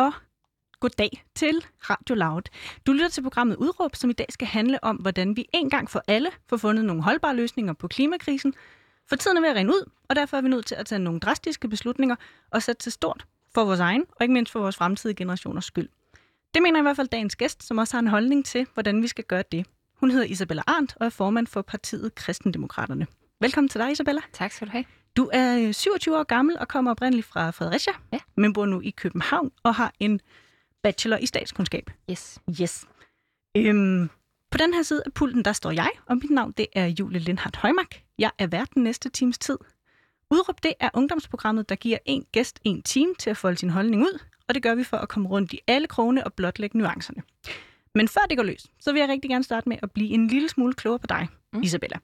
og goddag til Radio Loud. Du lytter til programmet Udråb, som i dag skal handle om, hvordan vi en gang for alle får fundet nogle holdbare løsninger på klimakrisen. For tiden er ved at rende ud, og derfor er vi nødt til at tage nogle drastiske beslutninger og sætte til stort for vores egen, og ikke mindst for vores fremtidige generationers skyld. Det mener i hvert fald dagens gæst, som også har en holdning til, hvordan vi skal gøre det. Hun hedder Isabella Arndt og er formand for partiet Kristendemokraterne. Velkommen til dig, Isabella. Tak skal du have. Du er 27 år gammel og kommer oprindeligt fra Fredericia, ja. men bor nu i København og har en bachelor i statskundskab. Yes. Yes. Øhm, på den her side af pulten, der står jeg, og mit navn det er Julie Lindhardt Højmark. Jeg er vært den næste times tid. Udråb det er ungdomsprogrammet, der giver en gæst en time til at folde sin holdning ud, og det gør vi for at komme rundt i alle krone og blotlægge nuancerne. Men før det går løs, så vil jeg rigtig gerne starte med at blive en lille smule klogere på dig, mm. Isabella.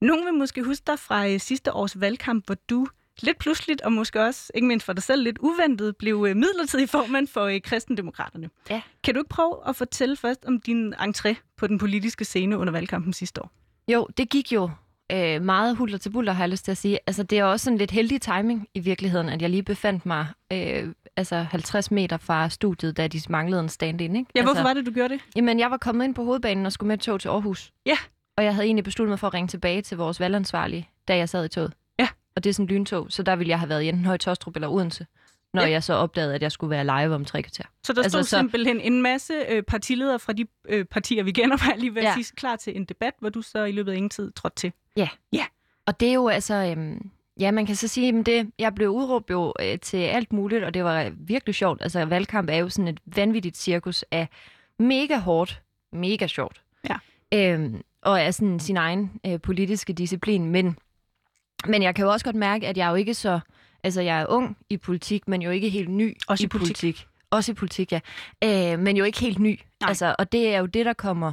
Nogen vil måske huske dig fra øh, sidste års valgkamp, hvor du lidt pludseligt, og måske også, ikke mindst for dig selv, lidt uventet, blev øh, midlertidig formand for øh, Kristendemokraterne. Ja. Kan du ikke prøve at fortælle først om din entré på den politiske scene under valgkampen sidste år? Jo, det gik jo øh, meget hulter til buller, har jeg lyst til at sige. Altså, det er også sådan lidt heldig timing i virkeligheden, at jeg lige befandt mig øh, altså 50 meter fra studiet, da de manglede en stand-in. Ikke? Ja, hvorfor altså, var det, du gjorde det? Jamen, jeg var kommet ind på hovedbanen og skulle med tog til Aarhus. Ja. Og jeg havde egentlig besluttet mig for at ringe tilbage til vores valgansvarlige, da jeg sad i toget. Ja. Og det er sådan en lyntog, så der ville jeg have været i enten Høje Tostrup eller Odense, når ja. jeg så opdagede, at jeg skulle være live om tre kvarter. Så der stod Altså, så- simpelthen en masse øh, partiledere fra de øh, partier, vi kender, var lige ved Ja. sige, klar til en debat, hvor du så i løbet af ingen tid trådte til. Og det er jo altså... Øhm, ja, man kan så sige, at det, jeg blev udråbt jo øh, til alt muligt, og det var virkelig sjovt. Altså, valgkamp er jo sådan et vanvittigt cirkus af mega hårdt, mega sjovt. Ja. Øhm, og er sådan sin egen øh, politiske disciplin. Men, men jeg kan jo også godt mærke, at jeg er jo ikke så... Altså, jeg er ung i politik, men jo ikke helt ny Også i politik. politik. Også i politik, ja. Øh, men jo ikke helt ny. Nej. Altså, og det er jo det, der kommer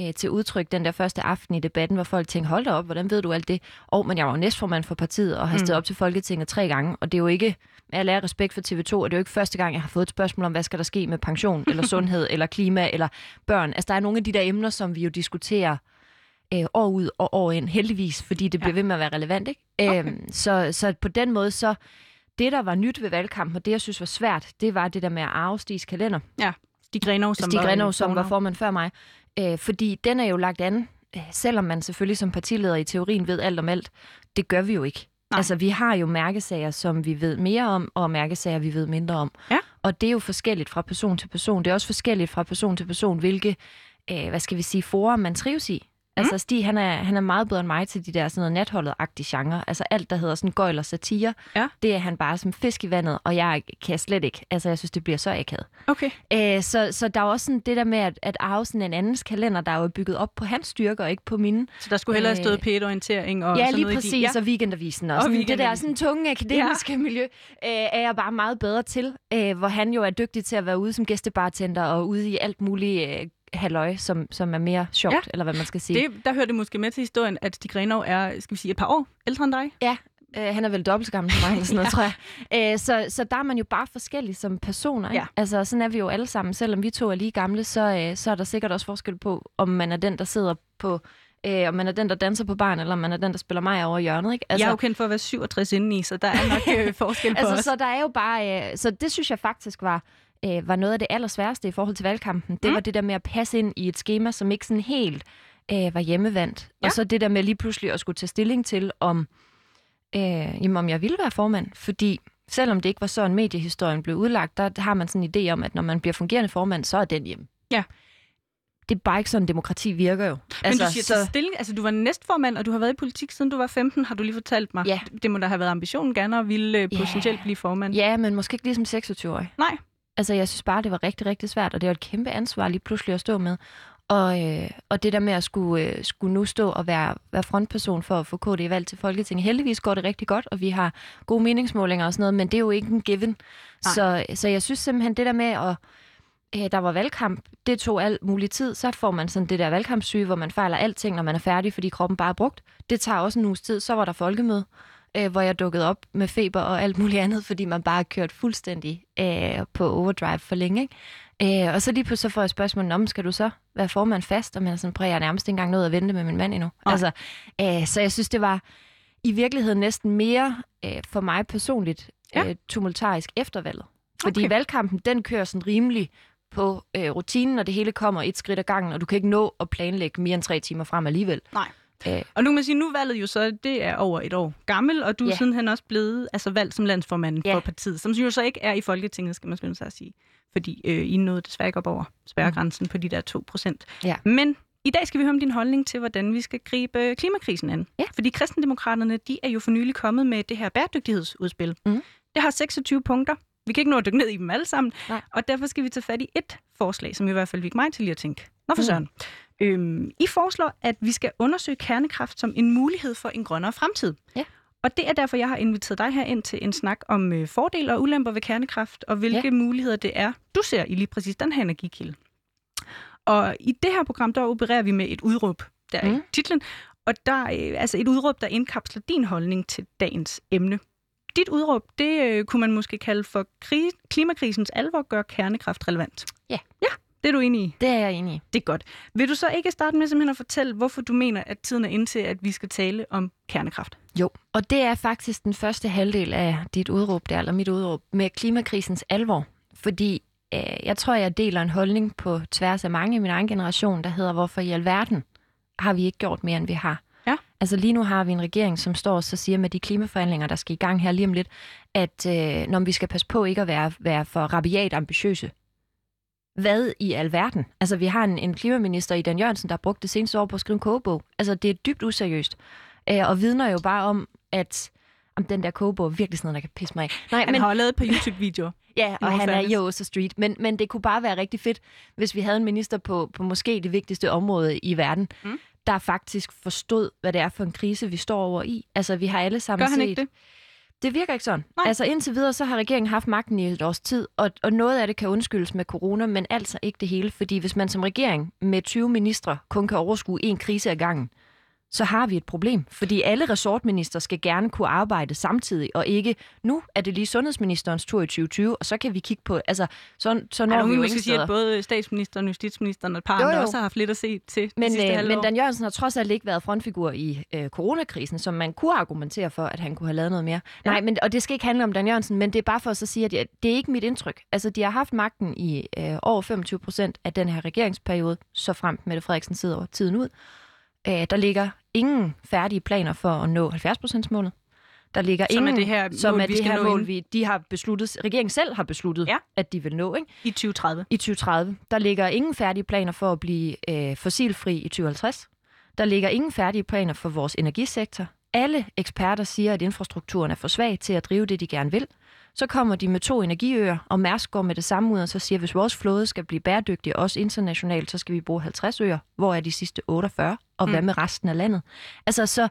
øh, til udtryk den der første aften i debatten, hvor folk tænker, hold da op, hvordan ved du alt det? Og men jeg var jo næstformand for partiet og har Mm. stået op til Folketinget tre gange, og det er jo ikke, med al respekt for TV2, og det er jo ikke første gang, jeg har fået et spørgsmål om, hvad skal der ske med pension, eller sundhed, eller klima, eller børn. Altså, der er nogle af de der emner, som vi jo diskuterer øh, år ud og år ind, heldigvis, fordi det bliver Ja. ved med at være relevant, ikke? Okay. Øhm, så, så på den måde, så det, der var nyt ved valgkampen, og det, jeg synes var svært, det var det der med at arve Stigs kalender. Stig Grenov, som Stig var, Grenov, øh, som var formand før mig. Øh, fordi den er jo lagt an, øh, selvom man selvfølgelig som partileder i teorien ved alt om alt. Det gør vi jo ikke. Nej. Altså, vi har jo mærkesager, som vi ved mere om, og mærkesager, vi ved mindre om. Ja. Og det er jo forskelligt fra person til person. Det er også forskelligt fra person til person, hvilke, øh, hvad skal vi sige, forer man trives i. Altså, Stig, han er, han er meget bedre end mig til de der sådan noget natholdet-agtige genre. Altså, alt, der hedder sådan gøjl og satire, Ja. det er han bare som fisk i vandet, og jeg kan slet ikke. Altså, jeg synes, det bliver så akavet. Okay. Øh, så, så der er også sådan det der med at, at arve sådan en andens kalender, der er jo bygget op på hans styrker, og ikke på mine. Så der skulle hellere have stået Øh, P1-orientering og ja, sådan lige noget i præcis, de, ja. og weekendavisen og, Og sådan, det der sådan tunge akademiske ja. miljø, øh, er jeg bare meget bedre til, øh, hvor han jo er dygtig til at være ude som gæstebartender og ude i alt muligt øh, halløj, som, som er mere sjovt, Ja. ja. eller hvad man skal sige. Det, der hørte det måske med til historien, at Stig Grenov er, skal vi sige, et par år ældre end dig. Ja, øh, han er vel dobbelt så gammel som mig, eller sådan noget, tror jeg. Øh, så, så der er man jo bare forskellig som personer. Ikke? Ja. Altså, sådan er vi jo alle sammen. Selvom vi to er lige gamle, så, øh, så er der sikkert også forskel på, om man er den, der sidder på... Øh, om man er den, der danser på barn, eller om man er den, der spiller mig over hjørnet. Ikke? Altså, jeg er jo kendt for at være 67 indeni, så der er nok øh, forskel på altså, os. så der er jo bare... Øh, så det synes jeg faktisk var, øh, var noget af det allersværeste i forhold til valgkampen. Det Mm. var det der med at passe ind i et schema, som ikke sådan helt øh, var hjemmevandt. Ja. Og så det der med lige pludselig at skulle tage stilling til, om, øh, jamen, om jeg ville være formand. Fordi selvom det ikke var sådan, mediehistorien blev udlagt, der har man sådan en idé om, at når man bliver fungerende formand, så er den hjem. Ja. Det er bare ikke sådan, demokrati virker jo. Men du siger så... stilling, altså du var næstformand, og du har været i politik siden du var 15, har du lige fortalt mig. Ja. Det må da have været ambitionen gerne at ville øh, Ja. potentielt blive formand. Ja, men måske ikke ligesom 26-årig. Nej. Altså, jeg synes bare, det var rigtig, rigtig svært, og det var et kæmpe ansvar lige pludselig at stå med. Og, øh, og det der med at skulle, øh, skulle nu stå og være, være frontperson for at få KD valgt til Folketinget. Heldigvis går det rigtig godt, og vi har gode meningsmålinger og sådan noget, men det er jo ikke en given. Så, så jeg synes simpelthen, det der med at øh, der var valgkamp, det tog alt mulig tid, så får man sådan det der valgkampssyge, hvor man fejler alting, når man er færdig, fordi kroppen bare er brugt. Det tager også en uges tid, så var der folkemøde, øh, hvor jeg dukkede op med feber og alt muligt andet, fordi man bare har kørt fuldstændig øh, på overdrive for længe. Ikke? Øh, og så lige pludselig så får jeg spørgsmålet, om skal du så være formand fast? Og man er sådan, prøv, jeg er nærmest ikke engang nået at vente med min mand endnu. Nej. Altså, øh, så jeg synes, det var i virkeligheden næsten mere øh, for mig personligt Ja. øh, tumultarisk efter valget. Fordi Okay. valgkampen, den kører sådan rimelig på øh, rutinen, og det hele kommer et skridt ad gangen, og du kan ikke nå at planlægge mere end tre timer frem alligevel. Nej. Øh, Og nu kan man sige, nu er valget jo så, det er over et år gammel, og du er Ja. sidenhen også blevet altså, valgt som landsformand Ja. for partiet, som jo så ikke er i Folketinget, skal man skynde sig at sige. Fordi øh, I nåede desværre ikke op over spærregrænsen på de der 2 procent. Ja. Men i dag skal vi høre om din holdning til, hvordan vi skal gribe klimakrisen an. Ja. Fordi kristendemokraterne, de er jo for nylig kommet med det her bæredygtighedsudspil. Mhm. Det har 26 punkter. Vi kan ikke nå at dykke ned i dem alle sammen, Nej. og derfor skal vi tage fat i et forslag, som i hvert fald fik mig til lige at tænke, nå for Mhm. søren. Øhm, I foreslår, at vi skal undersøge kernekraft som en mulighed for en grønnere fremtid. Ja. Og det er derfor, jeg har inviteret dig her ind til en snak om øh, fordele og ulemper ved kernekraft, og hvilke Ja. muligheder det er, du ser i lige præcis den her energikilde. Og i det her program, der opererer vi med et udråb, der er mm. i titlen, og der er øh, altså et udråb, der indkapsler din holdning til dagens emne. Dit udråb, det øh, kunne man måske kalde for kri- klimakrisens alvor gør kernekraft relevant. Ja. Ja, det er du enig i. det er jeg enig i. Det er godt. Vil du så ikke starte med simpelthen at fortælle, hvorfor du mener, at tiden er inde til, at vi skal tale om kernekraft? Jo, og det er faktisk den første halvdel af dit udråb der, eller mit udråb, med klimakrisens alvor. Fordi øh, jeg tror, jeg deler en holdning på tværs af mange i min egen generation, der hedder, hvorfor i alverden har vi ikke gjort mere, end vi har? Ja. Altså lige nu har vi en regering, som står og så siger med de klimaforhandlinger, der skal i gang her lige om lidt, at øh, når vi skal passe på ikke at være, være for rabiat ambitiøse. Hvad i alverden? Altså vi har en, en klimaminister i Dan Jørgensen, der har brugt det seneste år på at skrive en kogebog. Altså det er dybt useriøst. Øh, og vidner jo bare om, at om den der kogebog er virkelig sådan noget, der kan pisse mig af. Nej, Han har lavet et par YouTube-videoer. Ja, og han er i Aarhus Street. Men, men det kunne bare være rigtig fedt, hvis vi havde en minister på, på måske det vigtigste område i verden, mm. der faktisk forstod, hvad det er for en krise, vi står over i. Altså, vi har alle sammen Gør han set... ikke det? Det virker ikke sådan. Nej. Altså indtil videre, så har regeringen haft magten i et års tid, og, og noget af det kan undskyldes med corona, men altså ikke det hele. Fordi hvis man som regering med 20 ministre kun kan overskue en krise ad gangen, så har vi et problem. Fordi alle resortminister skal gerne kunne arbejde samtidig, og ikke, nu er det lige sundhedsministerens tur i 2020, og så kan vi kigge på, altså, så, så når Ej, vi jo måske sige, at både statsministeren, justitsministeren og et par Jo, andre jo. også har haft lidt at se til Men, de sidste øh, men. Dan Jørgensen har trods alt ikke været frontfigur i øh, coronakrisen, som man kunne argumentere for, at han kunne have lavet noget mere. Ja. Nej, men, og det skal ikke handle om Dan Jørgensen, men det er bare for at så sige, at jeg, det er ikke mit indtryk. Altså, de har haft magten i øh, over 25 procent af den her regeringsperiode, så frem Mette Frederiksen sidder over tiden ud. Øh, der ligger ingen færdige planer for at nå 70 procents målet. Der ligger Som er ingen, det her som mål, er vi det her mål, vi, de har besluttet, regeringen selv har besluttet, Ja. at de vil nå. Ikke? I 2030. i 2030. Der ligger ingen færdige planer for at blive øh, fossilfri i 2050. Der ligger ingen færdige planer for vores energisektor. Alle eksperter siger, at infrastrukturen er for svag til at drive det, de gerne vil. Så kommer de med to energiøer, og Mærsk går med det samme ud og så siger, at hvis vores flåde skal blive bæredygtig, også internationalt, så skal vi bruge 50 øer. Hvor er de sidste 48? Og Mm. hvad med resten af landet? Altså, så,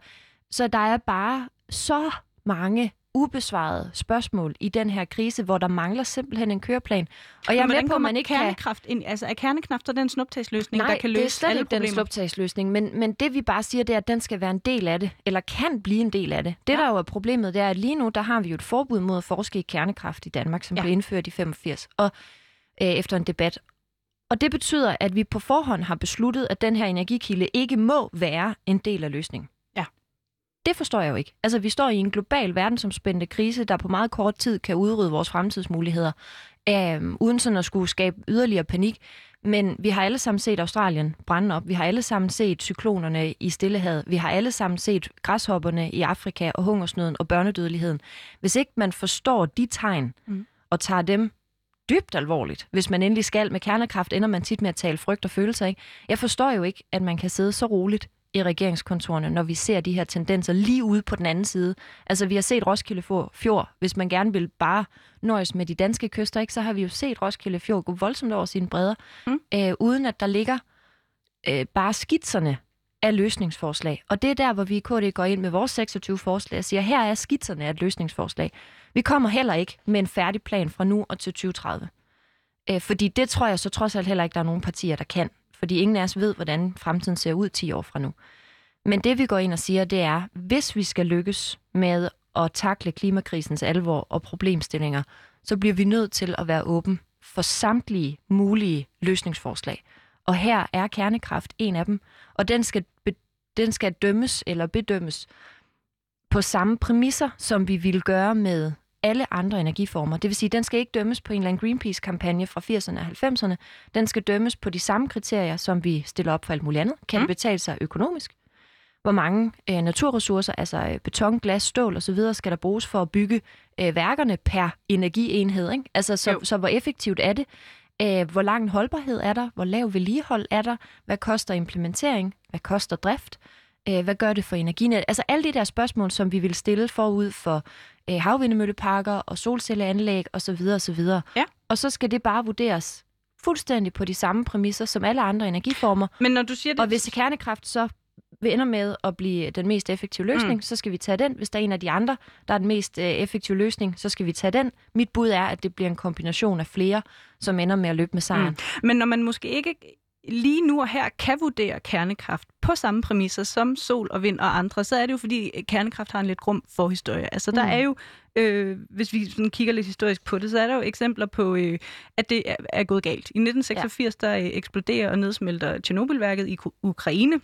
så der er bare så mange ubesvarede spørgsmål i den her krise, hvor der mangler simpelthen en køreplan. Og jeg er med på, at man ikke kan... kernekraft ind? Altså, er kernekraft så den snuptagsløsning, Nej, der kan det er løse slet alle ikke den problemer? sluptagsløsning, men, men det vi bare siger, det er, at den skal være en del af det, eller kan blive en del af det. Det, Ja. der jo er problemet, det er, at lige nu, der har vi jo et forbud mod at forske i kernekraft i Danmark, som ja. blev indført i 85, og øh, efter en debat. Og det betyder, at vi på forhånd har besluttet, at den her energikilde ikke må være en del af løsningen. Ja. Det forstår jeg jo ikke. Altså, vi står i en global verdensomspændende krise, der på meget kort tid kan udrydde vores fremtidsmuligheder, øh, uden sådan at skulle skabe yderligere panik. Men vi har alle sammen set Australien brænde op. Vi har alle sammen set cyklonerne i Stillehavet. Vi har alle sammen set græshopperne i Afrika og hungersnøden og børnedødeligheden. Hvis ikke man forstår de tegn Mm. og tager dem dybt alvorligt, hvis man endelig skal med kernekraft, ender man tit med at tale frygt og følelser. Ikke? Jeg forstår jo ikke, at man kan sidde så roligt i regeringskontorene, når vi ser de her tendenser lige ude på den anden side. Altså, vi har set Roskilde Fjord. Hvis man gerne vil bare nøjes med de danske kyster, ikke, så har vi jo set Roskilde Fjord gå voldsomt over sine bredder, Mm. øh, uden at der ligger øh, bare skitserne af løsningsforslag. Og det er der, hvor vi i KD går ind med vores 26 forslag og siger, her er skitserne af et løsningsforslag. Vi kommer heller ikke med en færdig plan fra nu og til 2030. Øh, fordi det tror jeg så trods alt heller ikke, der er nogen partier, der kan. Fordi ingen af os ved, hvordan fremtiden ser ud 10 år fra nu. Men det vi går ind og siger, det er, hvis vi skal lykkes med at takle klimakrisens alvor og problemstillinger, så bliver vi nødt til at være åben for samtlige mulige løsningsforslag. Og her er kernekraft en af dem, og den skal, be, den skal dømmes eller bedømmes på samme præmisser, som vi ville gøre med alle andre energiformer. Det vil sige, den skal ikke dømmes på en eller anden Greenpeace-kampagne fra 80'erne og 90'erne. Den skal dømmes på de samme kriterier, som vi stiller op for alt muligt andet. Kan mm. det betale sig økonomisk? Hvor mange øh, naturressourcer, altså øh, beton, glas, stål osv., skal der bruges for at bygge øh, værkerne per energienhed? Ikke? Altså, så, så hvor effektivt er det? Æh, hvor lang holdbarhed er der? Hvor lav vedligehold er der? Hvad koster implementering? Hvad koster drift? Æh, hvad gør det for energinet? Altså alle de der spørgsmål, som vi vil stille forud for øh, havvindemølleparker og solcelleanlæg osv. osv. Ja. Og så skal det bare vurderes fuldstændig på de samme præmisser som alle andre energiformer. Men når du siger det... Og hvis kernekraft så vi ender med at blive den mest effektive løsning, mm. så skal vi tage den. Hvis der er en af de andre, der er den mest øh, effektive løsning, så skal vi tage den. Mit bud er, at det bliver en kombination af flere, som ender med at løbe med sejren. Mm. Men når man måske ikke lige nu og her kan vurdere kernekraft på samme præmisser som sol og vind og andre, så er det jo fordi kernekraft har en lidt grum forhistorie. Altså der mm. er jo, øh, hvis vi sådan kigger lidt historisk på det, så er der jo eksempler på, øh, at det er, er gået galt. I 1986 ja. der øh, eksploderer og nedsmelter Tjernobylværket i Ukraine.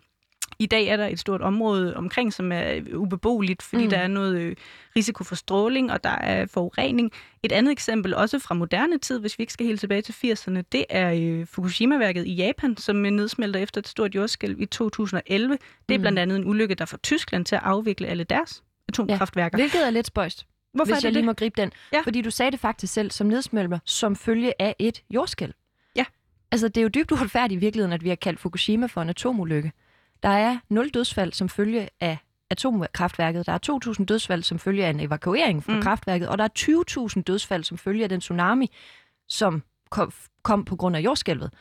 I dag er der et stort område omkring, som er ubeboeligt, fordi mm. der er noget øh, risiko for stråling, og der er forurening. Et andet eksempel, også fra moderne tid, hvis vi ikke skal helt tilbage til 80'erne, det er øh, Fukushima-værket i Japan, som nedsmelter efter et stort jordskælv i 2011. Det er mm. blandt andet en ulykke, der får Tyskland til at afvikle alle deres atomkraftværker. Ja, hvilket er lidt spøjst. Hvorfor hvis er jeg lige det? må gribe den. Ja. Fordi du sagde det faktisk selv som nedsmelter, som følge af et jordskælv. Ja. Altså, det er jo dybt uretfærdigt i virkeligheden, at vi har kaldt Fukushima for en atomulykke. Der er 0 dødsfald som følge af atomkraftværket. Der er 2.000 dødsfald som følge af en evakuering fra mm. kraftværket, og der er 20.000 dødsfald som følge af den tsunami, som kom, kom på grund af jordskælvet.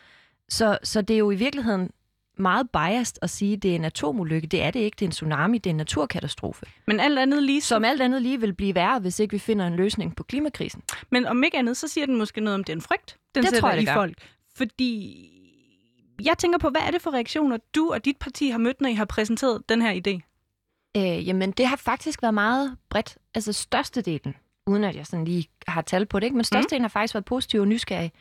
Så, så det er jo i virkeligheden meget biased at sige, at det er en atomulykke. Det er det ikke. Det er en tsunami. Det er en naturkatastrofe. Men alt andet lige... Som alt andet lige vil blive værre, hvis ikke vi finder en løsning på klimakrisen. Men om ikke andet, så siger den måske noget om den frygt, den Det sætter tror jeg, i folk. Fordi jeg tænker på, hvad er det for reaktioner, du og dit parti har mødt, når I har præsenteret den her idé? Øh, jamen, det har faktisk været meget bredt. Altså størstedelen, uden at jeg sådan lige har tal på det, ikke? men størstedelen mm. har faktisk været positiv og nysgerrig.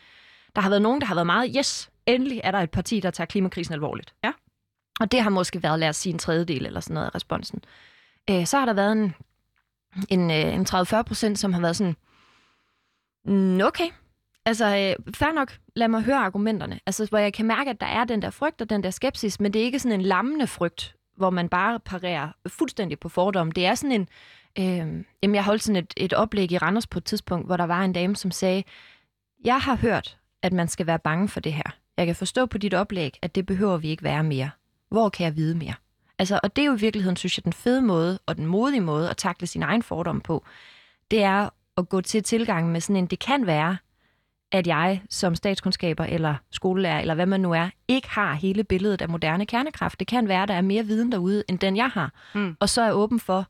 Der har været nogen, der har været meget, yes, endelig er der et parti, der tager klimakrisen alvorligt. Ja. Og det har måske været, lad os sige, en tredjedel eller sådan noget af responsen. Øh, så har der været en, en, øh, en 30-40 procent, som har været sådan, "Mm, okay, altså øh, fair nok, lad mig høre argumenterne. Altså, hvor jeg kan mærke, at der er den der frygt og den der skepsis, men det er ikke sådan en lammende frygt, hvor man bare parerer fuldstændig på fordomme. Det er sådan en... Øh, jamen, jeg holdt sådan et, et oplæg i Randers på et tidspunkt, hvor der var en dame, som sagde, jeg har hørt, at man skal være bange for det her. Jeg kan forstå på dit oplæg, at det behøver vi ikke være mere. Hvor kan jeg vide mere? Altså, og det er jo i virkeligheden, synes jeg, den fede måde og den modige måde at takle sin egen fordom på, det er at gå til tilgangen med sådan en, det kan være, at jeg som statskundskaber eller skolelærer, eller hvad man nu er, ikke har hele billedet af moderne kernekraft. Det kan være, at der er mere viden derude, end den jeg har. Mm. Og så er jeg åben for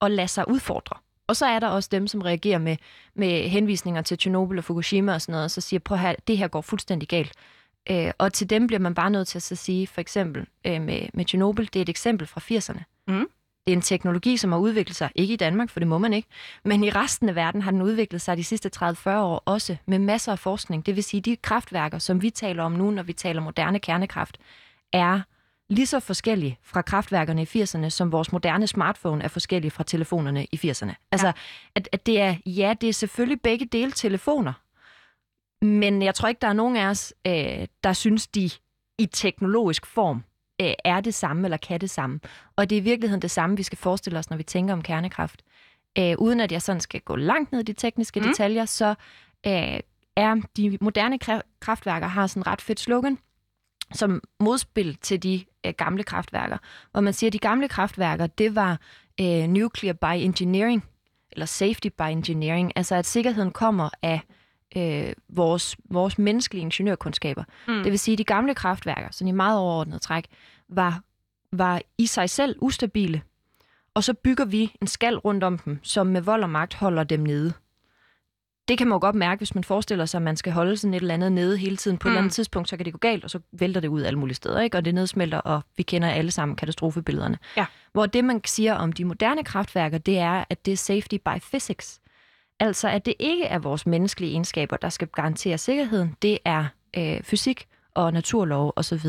at lade sig udfordre. Og så er der også dem, som reagerer med, med henvisninger til Tjernobyl og Fukushima og sådan noget, og så siger, prøv at høre, det her går fuldstændig galt. Øh, og til dem bliver man bare nødt til at så sige, for eksempel øh, med, med Tjernobyl, det er et eksempel fra 80'erne. Mm. Det er en teknologi, som har udviklet sig, ikke i Danmark, for det må man ikke, men i resten af verden har den udviklet sig de sidste 30-40 år også med masser af forskning. Det vil sige, de kraftværker, som vi taler om nu, når vi taler moderne kernekraft, er lige så forskellige fra kraftværkerne i 80'erne, som vores moderne smartphone er forskellige fra telefonerne i 80'erne. Altså, ja. at, at det er, ja, det er selvfølgelig begge dele telefoner, men jeg tror ikke, der er nogen af os, øh, der synes, de i teknologisk form øh, er det samme eller kan det samme. Og det er i virkeligheden det samme, vi skal forestille os, når vi tænker om kernekraft. Øh, uden at jeg sådan skal gå langt ned i de tekniske Mm. detaljer, så øh, er de moderne kra- kraftværker har sådan ret fedt slogan, som modspil til de øh, gamle kraftværker. Hvor man siger, at de gamle kraftværker, det var øh, nuclear by engineering, eller safety by engineering, altså at sikkerheden kommer af øh, vores, vores menneskelige ingeniørkundskaber. Mm. Det vil sige, at de gamle kraftværker, sådan i meget overordnet træk, var, var i sig selv ustabile. Og så bygger vi en skal rundt om dem, som med vold og magt holder dem nede. Det kan man jo godt mærke, hvis man forestiller sig, at man skal holde sådan et eller andet nede hele tiden. På mm. et eller Mm. andet tidspunkt, så kan det gå galt, og så vælter det ud alle mulige steder, ikke? og det nedsmelter, og vi kender alle sammen katastrofebillederne. Ja. Hvor det, man siger om de moderne kraftværker, det er, at det er safety by physics. Altså, at det ikke er vores menneskelige egenskaber, der skal garantere sikkerheden. Det er øh, fysik og naturlov osv.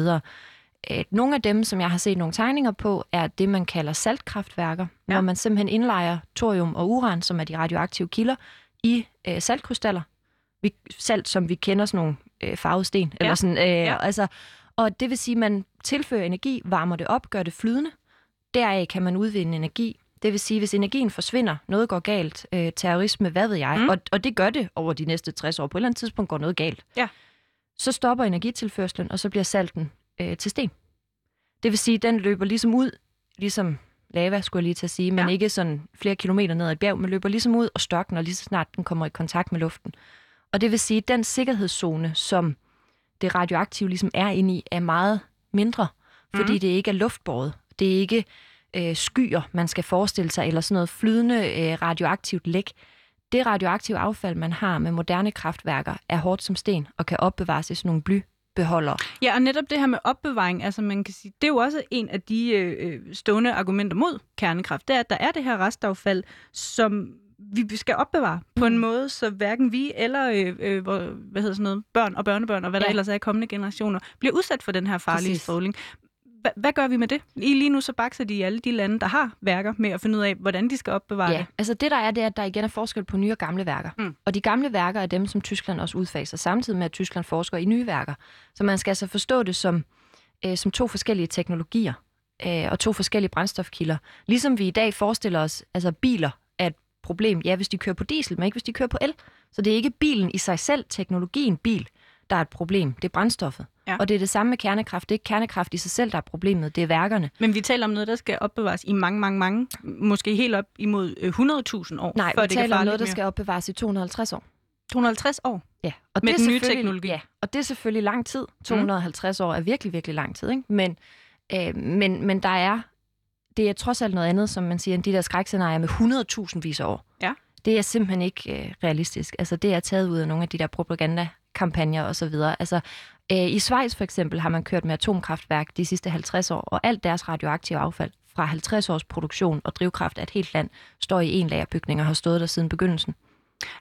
Øh, nogle af dem, som jeg har set nogle tegninger på, er det, man kalder saltkraftværker, ja. hvor man simpelthen indlejer thorium og uran, som er de radioaktive kilder, i øh, saltkrystaller. Vi, salt, som vi kender sådan nogle øh, farvede sten. Ja. Eller sådan, øh, ja. altså, og det vil sige, at man tilfører energi, varmer det op, gør det flydende. Deraf kan man udvinde energi. Det vil sige, hvis energien forsvinder, noget går galt, øh, terrorisme, hvad ved jeg, mm. og, og det gør det over de næste 60 år. På et eller andet tidspunkt går noget galt. Ja. Så stopper energitilførslen, og så bliver salten øh, til sten. Det vil sige, den løber ligesom ud, ligesom lava, skulle jeg lige til at sige, men ja. ikke sådan flere kilometer ned ad et bjerg, men løber ligesom ud og størkner lige så snart den kommer i kontakt med luften. Og det vil sige, at den sikkerhedszone, som det radioaktive ligesom er inde i, er meget mindre, fordi mm. det ikke er luftbåret. Det er ikke øh, skyer, man skal forestille sig, eller sådan noget flydende øh, radioaktivt læk. Det radioaktive affald, man har med moderne kraftværker, er hårdt som sten og kan opbevares i sådan nogle bly beholder. Ja, og netop det her med opbevaring, altså man kan sige, det er jo også en af de øh, øh, stående argumenter mod kernekraft, det er, at der er det her restaffald, som vi skal opbevare på en mm. måde, så hverken vi eller øh, øh, hvad hedder sådan noget, børn og børnebørn og hvad ja. der ellers er kommende generationer, bliver udsat for den her farlige stråling hvad gør vi med det? I lige nu så bakser de i alle de lande, der har værker med at finde ud af, hvordan de skal opbevare ja, det. altså det der er, det er, at der igen er forskel på nye og gamle værker. Mm. Og de gamle værker er dem, som Tyskland også udfaser, samtidig med, at Tyskland forsker i nye værker. Så man skal altså forstå det som, øh, som to forskellige teknologier øh, og to forskellige brændstofkilder. Ligesom vi i dag forestiller os, altså biler er et problem, ja, hvis de kører på diesel, men ikke hvis de kører på el. Så det er ikke bilen i sig selv, teknologien bil, der er et problem. Det er brændstoffet. Ja. Og det er det samme med kernekraft. Det er ikke kernekraft i sig selv, der er problemet. Det er værkerne. Men vi taler om noget, der skal opbevares i mange, mange, mange, måske helt op imod 100.000 øh, år. Nej, før vi det taler om noget, der mere. skal opbevares i 250 år. 250 år? Ja. Og med det den nye teknologi? Ja, og det er selvfølgelig lang tid. 250 mm. år er virkelig, virkelig lang tid. Ikke? Men, øh, men, men der er, det er trods alt noget andet, som man siger, end de der skrækscenarier med 100.000 vis år. Ja. Det er simpelthen ikke øh, realistisk. Altså, det er taget ud af nogle af de der propaganda kampagner osv. Altså, øh, I Schweiz for eksempel har man kørt med atomkraftværk de sidste 50 år, og alt deres radioaktive affald fra 50 års produktion og drivkraft af et helt land står i en lagerbygning og har stået der siden begyndelsen.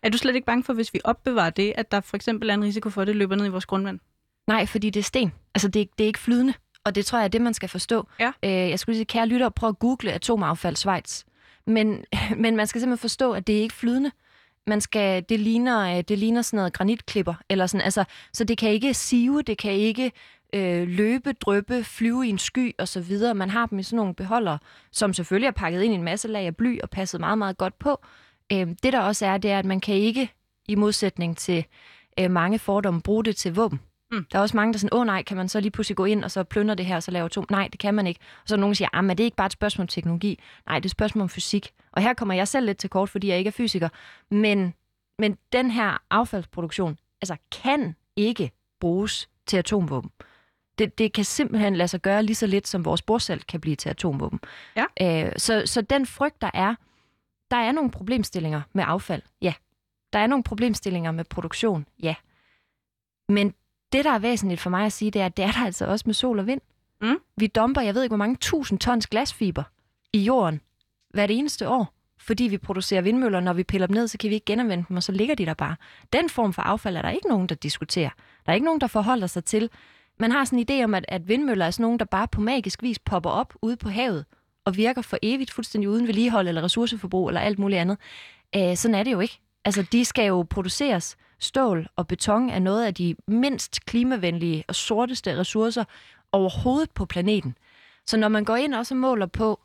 Er du slet ikke bange for, hvis vi opbevarer det, at der for eksempel er en risiko for, at det løber ned i vores grundvand? Nej, fordi det er sten. Altså, det er, det er ikke flydende. Og det tror jeg er det, man skal forstå. Ja. Øh, jeg skulle sige, kære lytter, prøv at google atomaffald Schweiz. Men, men man skal simpelthen forstå, at det er ikke flydende man skal, det ligner, øh, det ligner sådan noget granitklipper, eller sådan, altså, så det kan ikke sive, det kan ikke øh, løbe, drøbe, flyve i en sky og så videre. Man har dem i sådan nogle beholdere, som selvfølgelig er pakket ind i en masse lag af bly og passet meget, meget godt på. Øh, det der også er, det er, at man kan ikke, i modsætning til øh, mange fordomme, bruge det til våben. Mm. Der er også mange, der siger, åh nej, kan man så lige pludselig gå ind og så plyndre det her og så lave atom? Nej, det kan man ikke. Og så er nogen, der siger, ah, men det er ikke bare et spørgsmål om teknologi. Nej, det er et spørgsmål om fysik. Og her kommer jeg selv lidt til kort, fordi jeg ikke er fysiker. Men, men den her affaldsproduktion altså, kan ikke bruges til atomvåben. Det, det kan simpelthen lade sig gøre lige så lidt, som vores borsalt kan blive til atomvåben. Ja. Øh, så, så den frygt, der er, der er nogle problemstillinger med affald, ja. Der er nogle problemstillinger med produktion, ja. Men det, der er væsentligt for mig at sige, det er, at det er der altså også med sol og vind. Mm. Vi dumper, jeg ved ikke, hvor mange tusind tons glasfiber i jorden hvert eneste år, fordi vi producerer vindmøller, når vi piller dem ned, så kan vi ikke genanvende dem, og så ligger de der bare. Den form for affald er der ikke nogen, der diskuterer. Der er ikke nogen, der forholder sig til. Man har sådan en idé om, at, at vindmøller er sådan nogen, der bare på magisk vis popper op ude på havet og virker for evigt, fuldstændig uden vedligehold eller ressourceforbrug eller alt muligt andet. Æh, sådan er det jo ikke. Altså, de skal jo produceres. Stål og beton er noget af de mindst klimavenlige og sorteste ressourcer overhovedet på planeten. Så når man går ind og så måler på,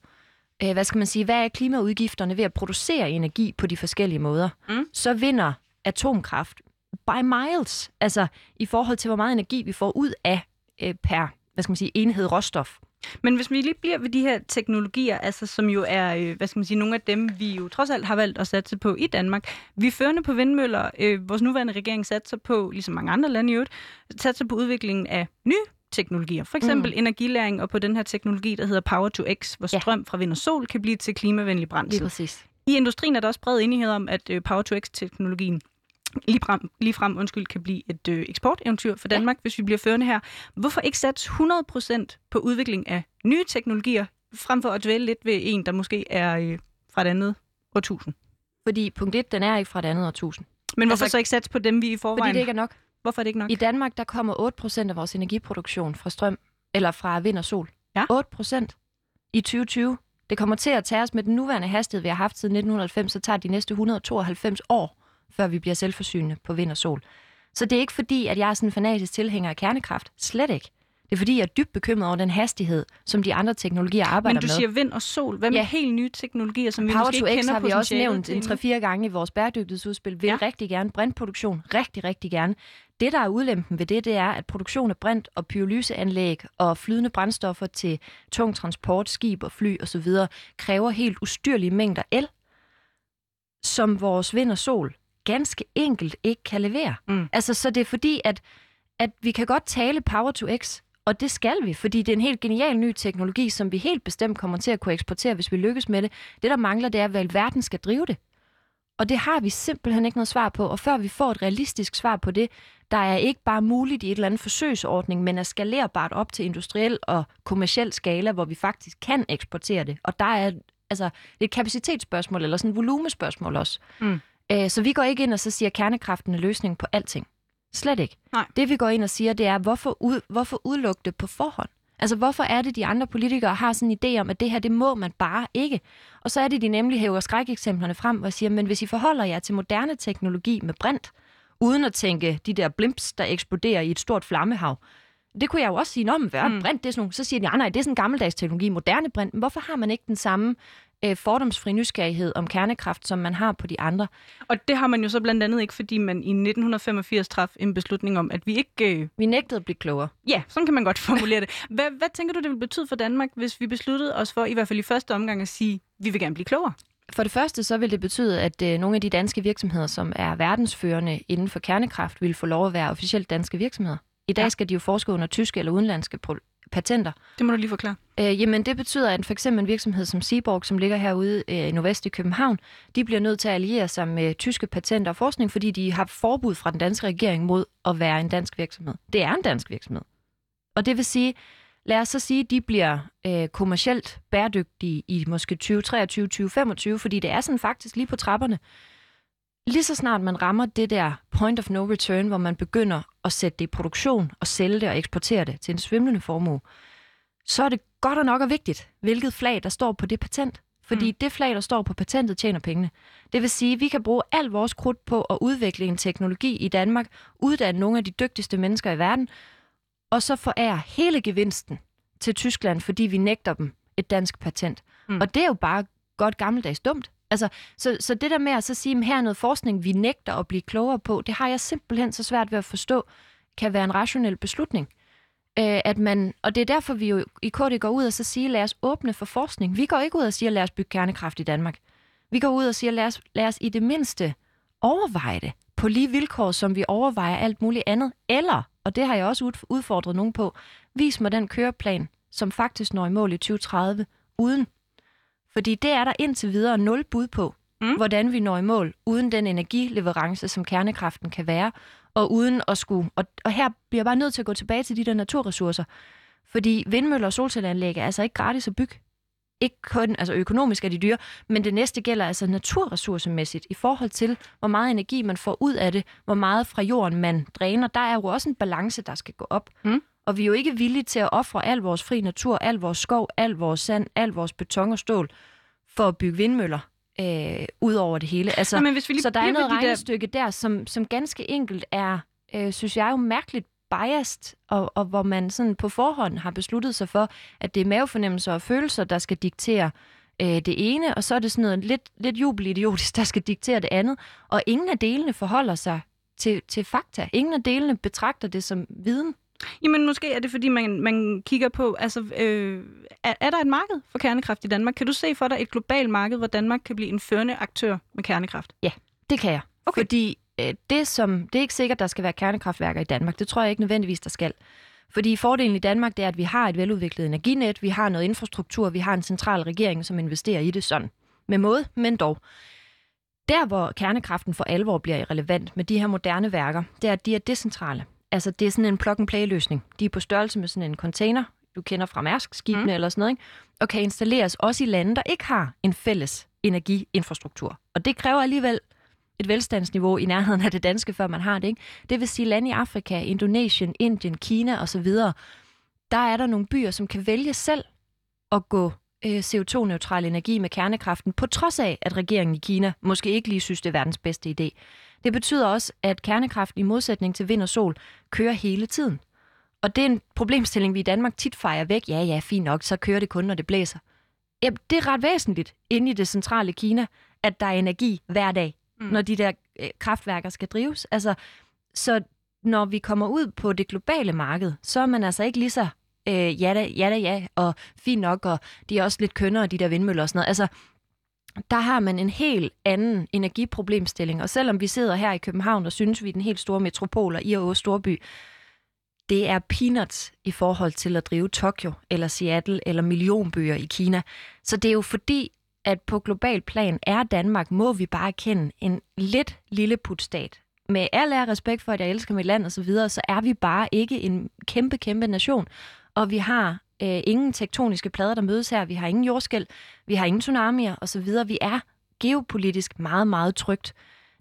øh, hvad skal man sige, hvad er klimaudgifterne ved at producere energi på de forskellige måder, mm. så vinder atomkraft by miles, altså i forhold til, hvor meget energi vi får ud af øh, per, hvad skal man sige, enhed råstof. Men hvis vi lige bliver ved de her teknologier, altså som jo er, øh, hvad skal man sige, nogle af dem, vi jo trods alt har valgt at satse på i Danmark. Vi førende på vindmøller. Øh, vores nuværende regering satser på, ligesom mange andre lande i øvrigt, satser på udviklingen af nye teknologier. For eksempel mm. energilæring og på den her teknologi, der hedder Power to X, hvor ja. strøm fra vind og sol kan blive til klimavenlig brændsel. Lige præcis. I industrien er der også bred enighed om, at øh, Power to X-teknologien lige frem, lige frem undskyld, kan blive et øh, eksporteventyr for Danmark, ja. hvis vi bliver førende her. Hvorfor ikke sætte 100% på udvikling af nye teknologier, frem for at dvæle lidt ved en, der måske er øh, fra et andet årtusind? Fordi punkt 1, den er ikke fra et andet årtusind. Men hvorfor altså, så ikke sætte på dem, vi i forvejen... Fordi det ikke er nok. Hvorfor er det ikke nok? I Danmark, der kommer 8% af vores energiproduktion fra strøm eller fra vind og sol. Ja. 8 procent i 2020. Det kommer til at tage os med den nuværende hastighed, vi har haft siden 1990, så tager de næste 192 år, før vi bliver selvforsynende på vind og sol. Så det er ikke fordi, at jeg er sådan en fanatisk tilhænger af kernekraft. Slet ikke. Det er fordi, jeg er dybt bekymret over den hastighed, som de andre teknologier arbejder Men du med. siger vind og sol. Hvad med Ja. helt nye teknologier, som vi Power måske to ikke X kender har vi også nævnt en endnu? 3-4 gange i vores bæredygtighedsudspil. Vil ja. rigtig gerne brintproduktion. Rigtig, rigtig gerne. Det, der er ulempen ved det, det er, at produktion af brint og pyrolyseanlæg og flydende brændstoffer til tung transport, skib og fly osv. kræver helt ustyrlige mængder el, som vores vind og sol ganske enkelt ikke kan levere. Mm. Altså, så det er fordi, at, at vi kan godt tale Power to X, og det skal vi, fordi det er en helt genial ny teknologi, som vi helt bestemt kommer til at kunne eksportere, hvis vi lykkes med det. Det, der mangler, det er, hvad verden skal drive det. Og det har vi simpelthen ikke noget svar på. Og før vi får et realistisk svar på det, der er ikke bare muligt i et eller andet forsøgsordning, men er skalerbart op til industriel og kommersiel skala, hvor vi faktisk kan eksportere det. Og der er altså, det er et kapacitetsspørgsmål, eller sådan et volumespørgsmål også. Mm. Øh, så vi går ikke ind og så siger, at kernekraften er løsningen på alting. Slet ikke. Nej. Det vi går ind og siger, det er, hvorfor, ud, hvorfor udelukke det på forhånd? Altså, hvorfor er det, de andre politikere har sådan en idé om, at det her, det må man bare ikke? Og så er det, de nemlig hæver skrækeksemplerne frem og siger, men hvis I forholder jer til moderne teknologi med brint, uden at tænke de der blimps, der eksploderer i et stort flammehav, det kunne jeg jo også sige, om hvad Mm. brint, det er sådan nogle, så siger de, nej, nej, det er sådan en gammeldags teknologi, moderne brint. Men hvorfor har man ikke den samme øh, fordomsfri nysgerrighed om kernekraft, som man har på de andre? Og det har man jo så blandt andet ikke, fordi man i 1985 traf en beslutning om, at vi ikke... Øh, Vi nægtede at blive klogere. ja, sådan kan man godt formulere det. Hvad, hvad tænker du, det vil betyde for Danmark, hvis vi besluttede os for, i hvert fald i første omgang, at sige, vi vil gerne blive klogere? For det første så vil det betyde, at øh, nogle af de danske virksomheder, som er verdensførende inden for kernekraft, vil få lov at være officielt danske virksomheder. I dag Ja. skal de jo forske under tyske eller udenlandske patenter. Det må du lige forklare. Øh, jamen det betyder, at for eksempel en virksomhed som Seaborg, som ligger herude øh, i Nordvest i København, de bliver nødt til at alliere sig med tyske patenter og forskning, fordi de har forbud fra den danske regering mod at være en dansk virksomhed. Det er en dansk virksomhed. Og det vil sige, lad os så sige, at de bliver øh, kommercielt bæredygtige i måske 2023-2025, fordi det er sådan faktisk lige på trapperne. Lige så snart man rammer det der point of no return, hvor man begynder at sætte det i produktion og sælge det og eksportere det til en svimlende formue, så er det godt og nok og vigtigt, hvilket flag, der står på det patent. Fordi Mm. det flag, der står på patentet, tjener pengene. Det vil sige, at vi kan bruge al vores krudt på at udvikle en teknologi i Danmark, uddanne nogle af de dygtigste mennesker i verden, og så forære hele gevinsten til Tyskland, fordi vi nægter dem et dansk patent. Mm. Og det er jo bare godt gammeldags dumt. Altså, så, så det der med at så sige, at her er noget forskning, vi nægter at blive klogere på, det har jeg simpelthen så svært ved at forstå, kan være en rationel beslutning. Øh, at man, og det er derfor, vi jo i KD går ud og så siger, lad os åbne for forskning. Vi går ikke ud og siger, lad os bygge kernekraft i Danmark. Vi går ud og siger, lad os, lad os i det mindste overveje det på lige vilkår, som vi overvejer alt muligt andet. Eller, og det har jeg også udfordret nogen på, vis mig den køreplan, som faktisk når i mål i 2030 uden. Fordi det er der indtil videre nul bud på, Mm. hvordan vi når i mål, uden den energileverance, som kernekraften kan være, og uden at skulle... Og, og her bliver jeg bare nødt til at gå tilbage til de der naturressourcer. Fordi vindmøller og solcelleanlæg er altså ikke gratis at bygge. Ikke kun, altså økonomisk er de dyre, men det næste gælder altså naturressourcemæssigt i forhold til, hvor meget energi man får ud af det, hvor meget fra jorden man dræner. Der er jo også en balance, der skal gå op. Mm. Og vi er jo ikke villige til at ofre al vores fri natur, al vores skov, al vores sand, al vores beton og stål for at bygge vindmøller øh, ud over det hele. Altså, Nå, men hvis vi lige så der er noget de der- regnestykke der, som, som ganske enkelt er, øh, synes jeg jo mærkeligt biased, og, og hvor man sådan på forhånd har besluttet sig for, at det er mavefornemmelser og følelser, der skal diktere øh, det ene, og så er det sådan noget lidt, lidt jubelidiotisk, der skal diktere det andet, og ingen af delene forholder sig til, til fakta. Ingen af delene betragter det som viden. Jamen, måske er det, fordi man, man kigger på, altså, øh, er, er der et marked for kernekraft i Danmark? Kan du se for dig et globalt marked, hvor Danmark kan blive en førende aktør med kernekraft? Det kan jeg. Okay. Fordi øh, det, som, det er ikke sikkert, der skal være kernekraftværker i Danmark. Det tror jeg ikke nødvendigvis, der skal. Fordi fordelen i Danmark, det er, at vi har et veludviklet energinet, vi har noget infrastruktur, vi har en central regering, som investerer i det sådan. Med måde, men dog. Der, hvor kernekraften for alvor bliver relevant med de her moderne værker, det er, at de er decentrale. Altså, det er sådan en plug-and-play-løsning. De er på størrelse med sådan en container, du kender fra Mærsk-skibene Mm. mm. eller sådan noget, ikke? og kan installeres også i lande, der ikke har en fælles energiinfrastruktur. Og det kræver alligevel et velstandsniveau i nærheden af det danske, før man har det. Ikke? Det vil sige lande i Afrika, Indonesien, Indien, Kina osv., der er der nogle byer, som kan vælge selv at gå øh, CO2-neutral energi med kernekraften, på trods af, at regeringen i Kina måske ikke lige synes, det er verdens bedste idé. Det betyder også, at kernekraften i modsætning til vind og sol kører hele tiden. Og det er en problemstilling, vi i Danmark tit fejrer væk. Ja, ja, fint nok, så kører det kun, når det blæser. Ja, det er ret væsentligt inde i det centrale Kina, at der er energi hver dag, mm. når de der øh, kraftværker skal drives. Altså, så når vi kommer ud på det globale marked, så er man altså ikke lige så øh, ja da, ja da, ja, og fint nok, og de er også lidt kønnere, de der vindmøller og sådan noget. Altså, der har man en helt anden energiproblemstilling, og selvom vi sidder her i København og synes, vi er den helt store metropol og i og Storby, det er peanuts i forhold til at drive Tokyo eller Seattle eller millionbyer i Kina. Så det er jo fordi, at på global plan er Danmark, må vi bare kende, en lidt lille putstat. Med al ære respekt for, at jeg elsker mit land og så videre, så er vi bare ikke en kæmpe, kæmpe nation. Og vi har øh, ingen tektoniske plader, der mødes her. Vi har ingen jordskæld, vi har ingen tsunamier og så videre. Vi er geopolitisk meget, meget trygt.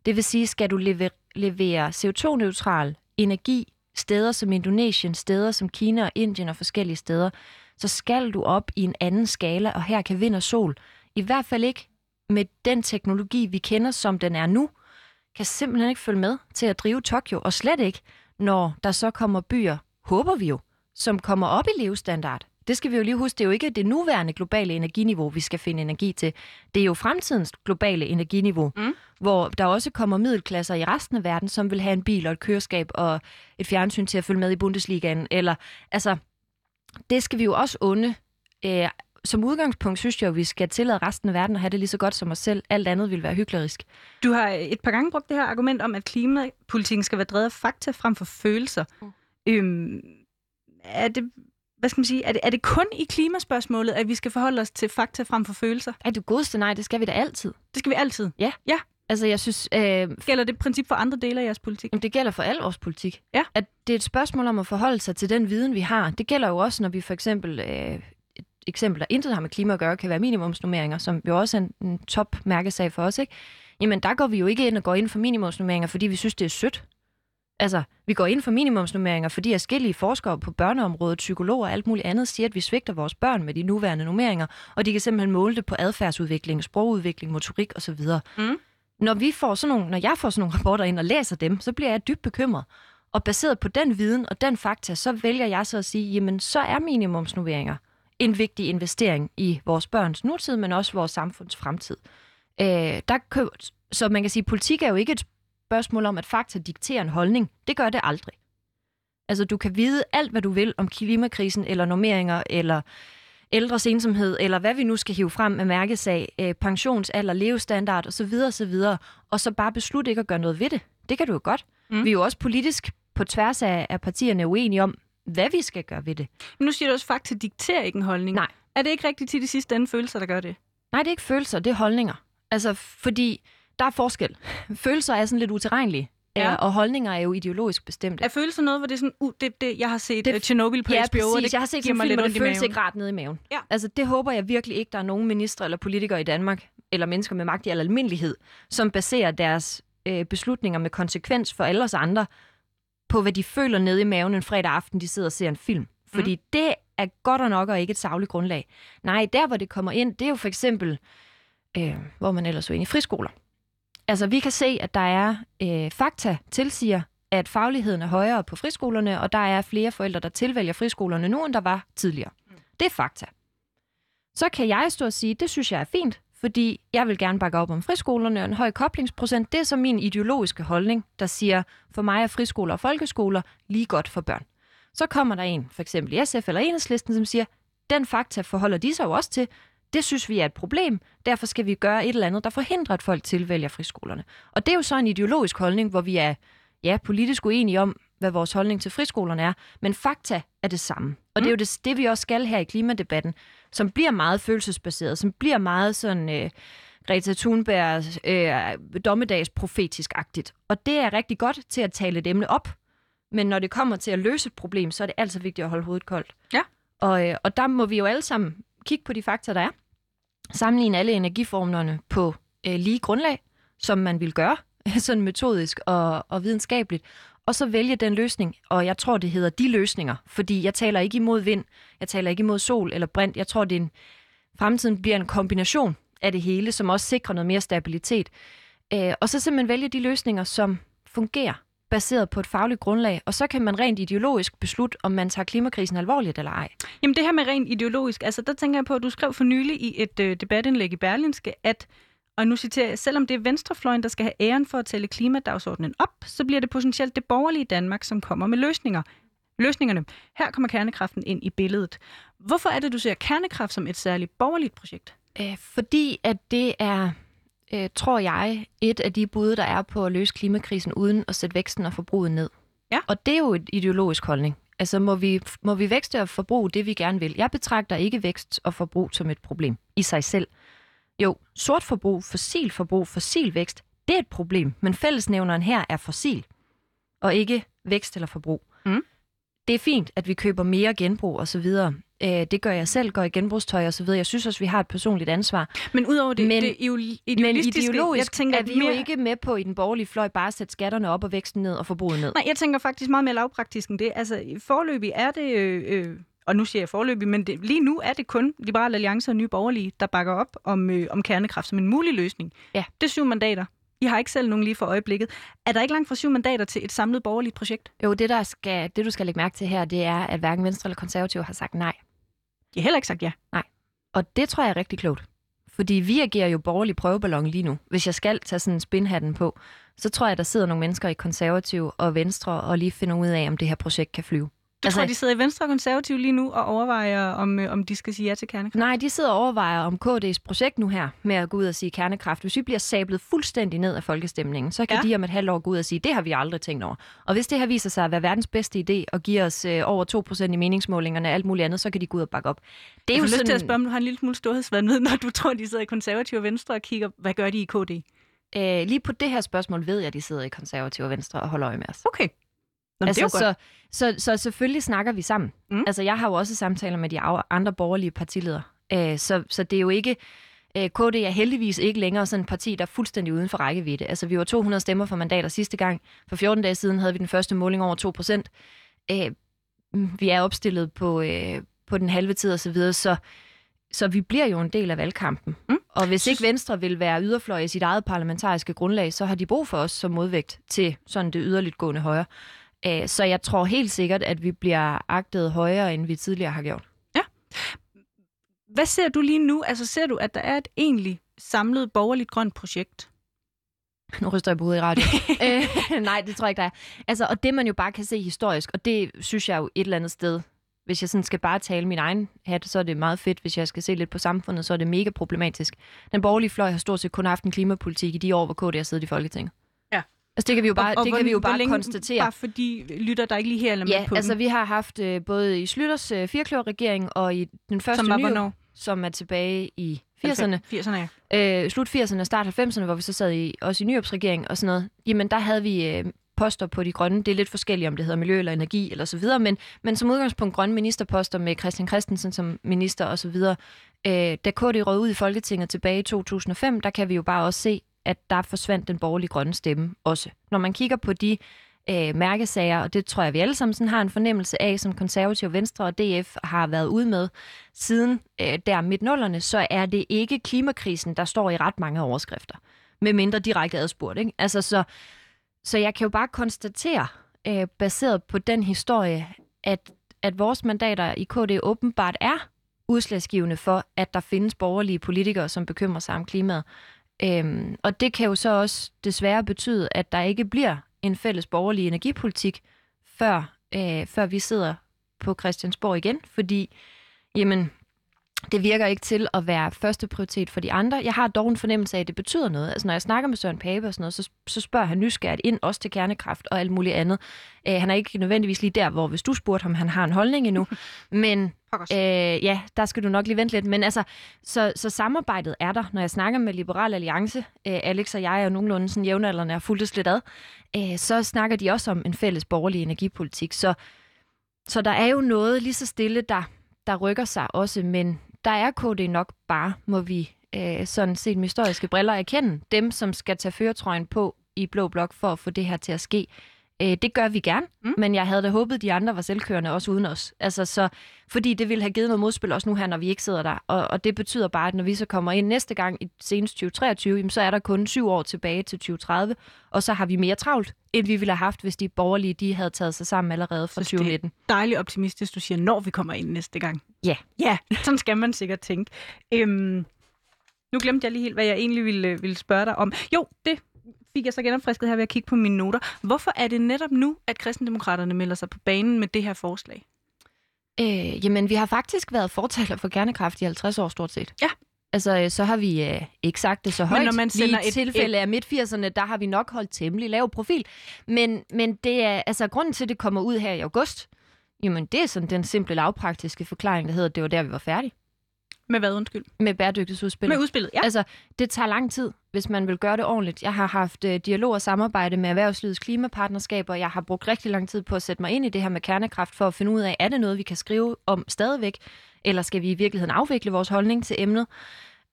Det vil sige, skal du levere, levere CO2-neutral energi steder som Indonesien, steder som Kina og Indien og forskellige steder, så skal du op i en anden skala, og her kan vind og sol, i hvert fald ikke med den teknologi, vi kender, som den er nu, kan simpelthen ikke følge med til at drive Tokyo, og slet ikke, når der så kommer byer, håber vi jo, som kommer op i levestandard. Det skal vi jo lige huske, det er jo ikke det nuværende globale energiniveau, vi skal finde energi til. Det er jo fremtidens globale energiniveau, mm. hvor der også kommer middelklasser i resten af verden, som vil have en bil og et køreskab og et fjernsyn til at følge med i Bundesligaen. Eller, altså, det skal vi jo også onde. Æh, som udgangspunkt synes jeg, at vi skal tillade resten af verden at have det lige så godt som os selv. Alt andet vil være hyklerisk. Du har et par gange brugt det her argument om, at klimapolitikken skal være drevet af fakta frem for følelser. Mm. Øhm, er det hvad skal man sige, er det, er det kun i klimaspørgsmålet, at vi skal forholde os til fakta frem for følelser? Er du godeste nej, det skal vi da altid. Det skal vi altid? Ja. Ja. Altså, jeg synes... Øh, gælder det princip for andre dele af jeres politik? Det gælder for al vores politik. Ja. At det er et spørgsmål om at forholde sig til den viden, vi har. Det gælder jo også, når vi for eksempel... Øh, et eksempel, der intet har med klima at gøre, kan være minimumsnummeringer, som jo også er en, en top mærkesag for os, ikke? Jamen, der går vi jo ikke ind og går ind for minimumsnummeringer, fordi vi synes, det er sødt. Altså, vi går ind for minimumsnummeringer, fordi forskellige forskere på børneområdet, psykologer og alt muligt andet siger, at vi svigter vores børn med de nuværende nummeringer, og de kan simpelthen måle det på adfærdsudvikling, sprogudvikling, motorik osv. Mm. Når, vi får sådan nogle, når jeg får sådan nogle rapporter ind og læser dem, så bliver jeg dybt bekymret. Og baseret på den viden og den fakta, så vælger jeg så at sige, jamen så er minimumsnummeringer en vigtig investering i vores børns nutid, men også vores samfunds fremtid. Øh, der kø- så man kan sige, at politik er jo ikke et spørgsmål om, at fakta dikterer en holdning. Det gør det aldrig. Altså, du kan vide alt, hvad du vil om klimakrisen, eller normeringer, eller ældres ensomhed, eller hvad vi nu skal hive frem med mærkesag, øh, pensionsalder, levestandard osv. osv., og så bare beslutte ikke at gøre noget ved det. Det kan du jo godt. Mm. Vi er jo også politisk på tværs af, af partierne uenige om, hvad vi skal gøre ved det. Men nu siger du også, at fakta dikterer ikke en holdning. Nej. Er det ikke rigtigt til de sidste ende følelser, der gør det? Nej, det er ikke følelser, det er holdninger. Altså, fordi der er forskel. Følelser er sådan lidt utilregnelige. Ja. Og holdninger er jo ideologisk bestemte. Er følelser noget, hvor det er sådan, uh, det, det, jeg har set det, uh, Chernobyl på ja, HBO, præcis. og det jeg har set sådan en film, det føles ikke rart nede i maven. Ja. Altså, det håber jeg virkelig ikke, der er nogen minister eller politikere i Danmark, eller mennesker med magt i al almindelighed, som baserer deres øh, beslutninger med konsekvens for alle os andre, på hvad de føler nede i maven en fredag aften, de sidder og ser en film. Fordi mm. det er godt og nok og ikke et savligt grundlag. Nej, der hvor det kommer ind, det er jo for eksempel, øh, hvor man ellers er inde i friskoler. Altså, vi kan se, at der er øh, fakta tilsiger, at fagligheden er højere på friskolerne, og der er flere forældre, der tilvælger friskolerne nu, end der var tidligere. Mm. Det er fakta. Så kan jeg stå og sige, det synes jeg er fint, fordi jeg vil gerne bakke op om friskolerne, og en høj koblingsprocent, det er så min ideologiske holdning, der siger, for mig er friskoler og folkeskoler lige godt for børn. Så kommer der en, for eksempel i SF eller Enhedslisten, som siger, den fakta forholder de sig jo også til, det synes vi er et problem, derfor skal vi gøre et eller andet, der forhindrer, at folk tilvælger friskolerne. Og det er jo så en ideologisk holdning, hvor vi er ja, politisk uenige om, hvad vores holdning til friskolerne er, men fakta er det samme. Og mm. det er jo det, det, vi også skal her i klimadebatten, som bliver meget følelsesbaseret, som bliver meget sådan øh, Greta Thunberg øh, dommedagsprofetisk-agtigt. Og det er rigtig godt til at tale et emne op, men når det kommer til at løse et problem, så er det altid vigtigt at holde hovedet koldt. Ja. Og, øh, og der må vi jo alle sammen kigge på de fakta, der er. Sammenligne alle energiformerne på øh, lige grundlag, som man vil gøre, sådan metodisk og, og videnskabeligt. og så vælge den løsning, og jeg tror, det hedder de løsninger, fordi jeg taler ikke imod vind, jeg taler ikke imod sol eller brint, jeg tror, det er en, fremtiden bliver en kombination af det hele, som også sikrer noget mere stabilitet. Øh, og så simpelthen vælge de løsninger, som fungerer, baseret på et fagligt grundlag, og så kan man rent ideologisk beslutte, om man tager klimakrisen alvorligt eller ej. Jamen det her med rent ideologisk, altså der tænker jeg på, at du skrev for nylig i et øh, debatindlæg i Berlinske, at og nu citerer jeg, selvom det er venstrefløjen, der skal have æren for at tælle klimadagsordenen op, så bliver det potentielt det borgerlige Danmark, som kommer med løsninger. Løsningerne. Her kommer kernekraften ind i billedet. Hvorfor er det, du ser kernekraft som et særligt borgerligt projekt? Øh, fordi at det er, øh, tror jeg, et af de bud, der er på at løse klimakrisen uden at sætte væksten og forbruget ned. Ja. Og det er jo et ideologisk holdning. Altså må vi, må vi vækste og forbruge det, vi gerne vil. Jeg betragter ikke vækst og forbrug som et problem i sig selv. Jo, sort forbrug, fossil forbrug, fossil vækst, det er et problem, men fællesnævneren her er fossil, og ikke vækst eller forbrug. Mm. Det er fint, at vi køber mere genbrug og så videre. Øh, det gør jeg selv, går i genbrugstøj og så videre. Jeg synes også, vi har et personligt ansvar. Men udover det, Men- det idealistiske, Men ideologisk jeg tænker, er vi jo ikke med på i den borgerlige fløj bare at sætte skatterne op og væksten ned og forbruget ned. Nej, jeg tænker faktisk meget mere lavpraktisk end det. Altså, forløbig er det, øh, øh, og nu siger jeg forløbig, men det, lige nu er det kun Liberal Alliance og Nye Borgerlige, der bakker op om, øh, om kernekraft som en mulig løsning. Ja. Det er syv mandater. I har ikke selv nogen lige for øjeblikket. Er der ikke langt fra syv mandater til et samlet borgerligt projekt? Jo, det, der skal, det du skal lægge mærke til her, det er, at hverken Venstre eller Konservative har sagt nej. De har heller ikke sagt ja. Og det tror jeg er rigtig klogt. Fordi vi agerer jo borgerlig prøveballon lige nu. Hvis jeg skal tage sådan en spinhatten på, så tror jeg, der sidder nogle mennesker i konservative og venstre og lige finder ud af, om det her projekt kan flyve. Du altså, tror, de sidder i Venstre og Konservative lige nu og overvejer, om, øh, om de skal sige ja til kernekraft? Nej, de sidder og overvejer om KD's projekt nu her med at gå ud og sige kernekraft. Hvis vi bliver sablet fuldstændig ned af folkestemningen, så kan Ja. de om et halvt år gå ud og sige, det har vi aldrig tænkt over. Og hvis det her viser sig at være verdens bedste idé og giver os øh, over 2% i meningsmålingerne og alt muligt andet, så kan de gå ud og bakke op. Det Jeg får lyst til at spørge, om du har en lille smule storhedsvandvid, når du tror, de sidder i Konservative og Venstre og kigger, hvad gør de i KD? øh, lige på det her spørgsmål ved jeg, at de sidder i konservative og venstre og holder øje med os. Okay. Nå, altså, det er jo godt. så, så, så selvfølgelig snakker vi sammen. Mm. Altså, jeg har jo også samtaler med de andre borgerlige partiledere. Øh, så, så det er jo ikke... Øh, KD er heldigvis ikke længere sådan et parti, der er fuldstændig uden for rækkevidde. Altså, vi var 200 stemmer for mandater sidste gang. For 14 dage siden havde vi den første måling over 2 procent. Øh, mm, vi er opstillet på, øh, på den halve tid og så videre, så, så vi bliver jo en del af valgkampen. Mm. Og hvis ikke Venstre vil være yderfløj i sit eget parlamentariske grundlag, så har de brug for os som modvægt til sådan det yderligt gående højre. Øh, Så jeg tror helt sikkert, at vi bliver agtet højere, end vi tidligere har gjort. Hvad ser du lige nu? Altså ser du, at der er et egentlig samlet borgerligt grønt projekt? Nu ryster jeg på hovedet i radio. øh, nej, det tror jeg ikke, der er. Altså, og det man jo bare kan se historisk, og det synes jeg jo et eller andet sted, hvis jeg sådan skal bare tale min egen hat, så er det meget fedt. Hvis jeg skal se lidt på samfundet, så er det mega problematisk. Den borgerlige fløj har stort set kun haft en klimapolitik i de år, hvor KD har siddet i Folketinget. Altså, det kan vi jo bare, det hvor- kan vi jo hvor bare længe- konstatere. Bare fordi lytter der ikke lige her eller med Ja, på altså den, vi har haft øh, både i Slytters øh, firkløverregering og i den første som var nye, hvornår? som er tilbage i 80'erne. 80'erne, ja. øh, slut 80'erne og start 90'erne, hvor vi så sad i, også i Nyopsregering regering og sådan noget, jamen der havde vi øh, poster på de grønne. Det er lidt forskelligt, om det hedder miljø eller energi eller så videre, men, men som udgangspunkt grønne ministerposter med Christian Christensen som minister og så videre. Øh, da KD rød ud i Folketinget tilbage i 2005, der kan vi jo bare også se, at der forsvandt den borgerlige grønne stemme også. Når man kigger på de øh, mærkesager, og det tror jeg, vi alle sammen sådan har en fornemmelse af, som konservative Venstre og DF har været ude med siden øh, der midt nullerne, så er det ikke klimakrisen, der står i ret mange overskrifter. Med mindre direkte adspurgt. Ikke? Altså, så, så jeg kan jo bare konstatere, øh, baseret på den historie, at, at vores mandater i KD åbenbart er udslagsgivende for, at der findes borgerlige politikere, som bekymrer sig om klimaet. Øhm, og det kan jo så også desværre betyde, at der ikke bliver en fælles borgerlig energipolitik, før, øh, før vi sidder på Christiansborg igen, fordi jamen, det virker ikke til at være første prioritet for de andre. Jeg har dog en fornemmelse af, at det betyder noget. Altså, når jeg snakker med Søren Pape og sådan noget, så, så spørger han nysgerrigt ind, også til kernekraft og alt muligt andet. Øh, han er ikke nødvendigvis lige der, hvor hvis du spurgte ham, han har en holdning endnu. Men øh, ja, der skal du nok lige vente lidt. Men altså, så, så samarbejdet er der. Når jeg snakker med Liberal Alliance, øh, Alex og jeg er nogenlunde sådan jævnaldrende og fulgtes lidt ad, øh, så snakker de også om en fælles borgerlig energipolitik. Så, så der er jo noget lige så stille, der, der rykker sig også, men der er KD nok bare, må vi øh, sådan set med historiske briller erkende, dem, som skal tage føretrøjen på i Blå Blok for at få det her til at ske. Øh, det gør vi gerne, Mm. men jeg havde da håbet, de andre var selvkørende også uden os. Altså, så, fordi det ville have givet noget modspil også nu her, når vi ikke sidder der. Og, og det betyder bare, at når vi så kommer ind næste gang i senest 2023, jamen, så er der kun syv år tilbage til 2030, og så har vi mere travlt, end vi ville have haft, hvis de borgerlige de havde taget sig sammen allerede fra Så det- 2019. Dejligt optimistisk, du siger, når vi kommer ind næste gang. Ja. Ja, sådan skal man sikkert tænke. Øhm, nu glemte jeg lige helt, hvad jeg egentlig ville, ville spørge dig om. Jo, det fik jeg så genopfrisket her ved at kigge på mine noter. Hvorfor er det netop nu, at kristendemokraterne melder sig på banen med det her forslag? Øh, jamen, vi har faktisk været fortaler for kernekraft i 50 år stort set. Ja. Altså, øh, så har vi øh, ikke sagt det så højt. når man sender Lige i et- tilfælde af midt-80'erne, der har vi nok holdt temmelig lav profil. Men, men det er, altså, grunden til, at det kommer ud her i august, jamen, det er sådan den simple lavpraktiske forklaring, der hedder, at det var der, vi var færdige Med hvad, undskyld? med bæredygtighedsudspillet. Med udspillet, ja. Altså, det tager lang tid, hvis man vil gøre det ordentligt. Jeg har haft øh, dialog og samarbejde med erhvervslivets klimapartnerskaber. Jeg har brugt rigtig lang tid på at sætte mig ind i det her med kernekraft, for at finde ud af, er det noget, vi kan skrive om stadigvæk, eller skal vi i virkeligheden afvikle vores holdning til emnet?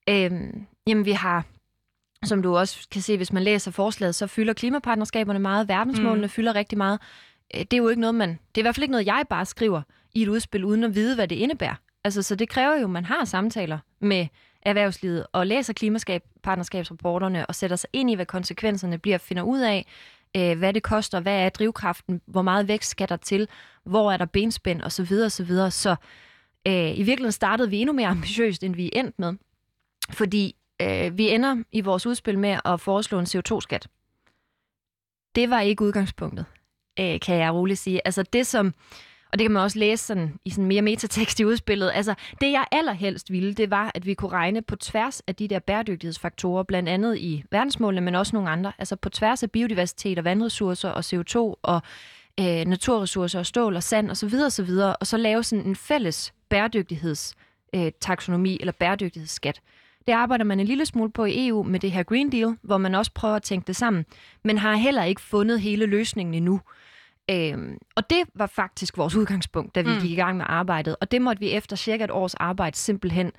Øhm, jamen, vi har, som du også kan se, hvis man læser forslaget, så fylder klimapartnerskaberne meget, verdensmålene mm. fylder rigtig meget. Øh, Det er jo ikke noget, man... Det er i hvert fald ikke noget, jeg bare skriver i et udspil, uden at vide, hvad det indebærer. Altså, så det kræver jo, at man har samtaler med erhvervslivet og læser klimapartnerskabsrapporterne og sætter sig ind i, hvad konsekvenserne bliver, finder ud af, øh, hvad det koster, hvad er drivkraften, hvor meget vækst skal der til, hvor er der benspænd osv. osv. Så, videre. så øh, i virkeligheden startede vi endnu mere ambitiøst, end vi endte med, fordi øh, vi ender i vores udspil med at foreslå en CO2-skat. Det var ikke udgangspunktet, øh, kan jeg roligt sige. Altså det som, og det kan man også læse sådan, i sådan mere metatekst i udspillet, altså det jeg allerhelst ville, det var, at vi kunne regne på tværs af de der bæredygtighedsfaktorer, blandt andet i verdensmålene, men også nogle andre, altså på tværs af biodiversitet og vandressourcer og CO2 og øh, naturressourcer og stål og sand osv. Og, så videre, og så lave sådan en fælles bæredygtigheds øh, taksonomi eller bæredygtighedsskat. Det arbejder man en lille smule på i EU med det her Green Deal, hvor man også prøver at tænke det sammen, men har heller ikke fundet hele løsningen endnu. Øhm, og det var faktisk vores udgangspunkt, da vi Mm. gik i gang med arbejdet, og det måtte vi efter cirka et års arbejde simpelthen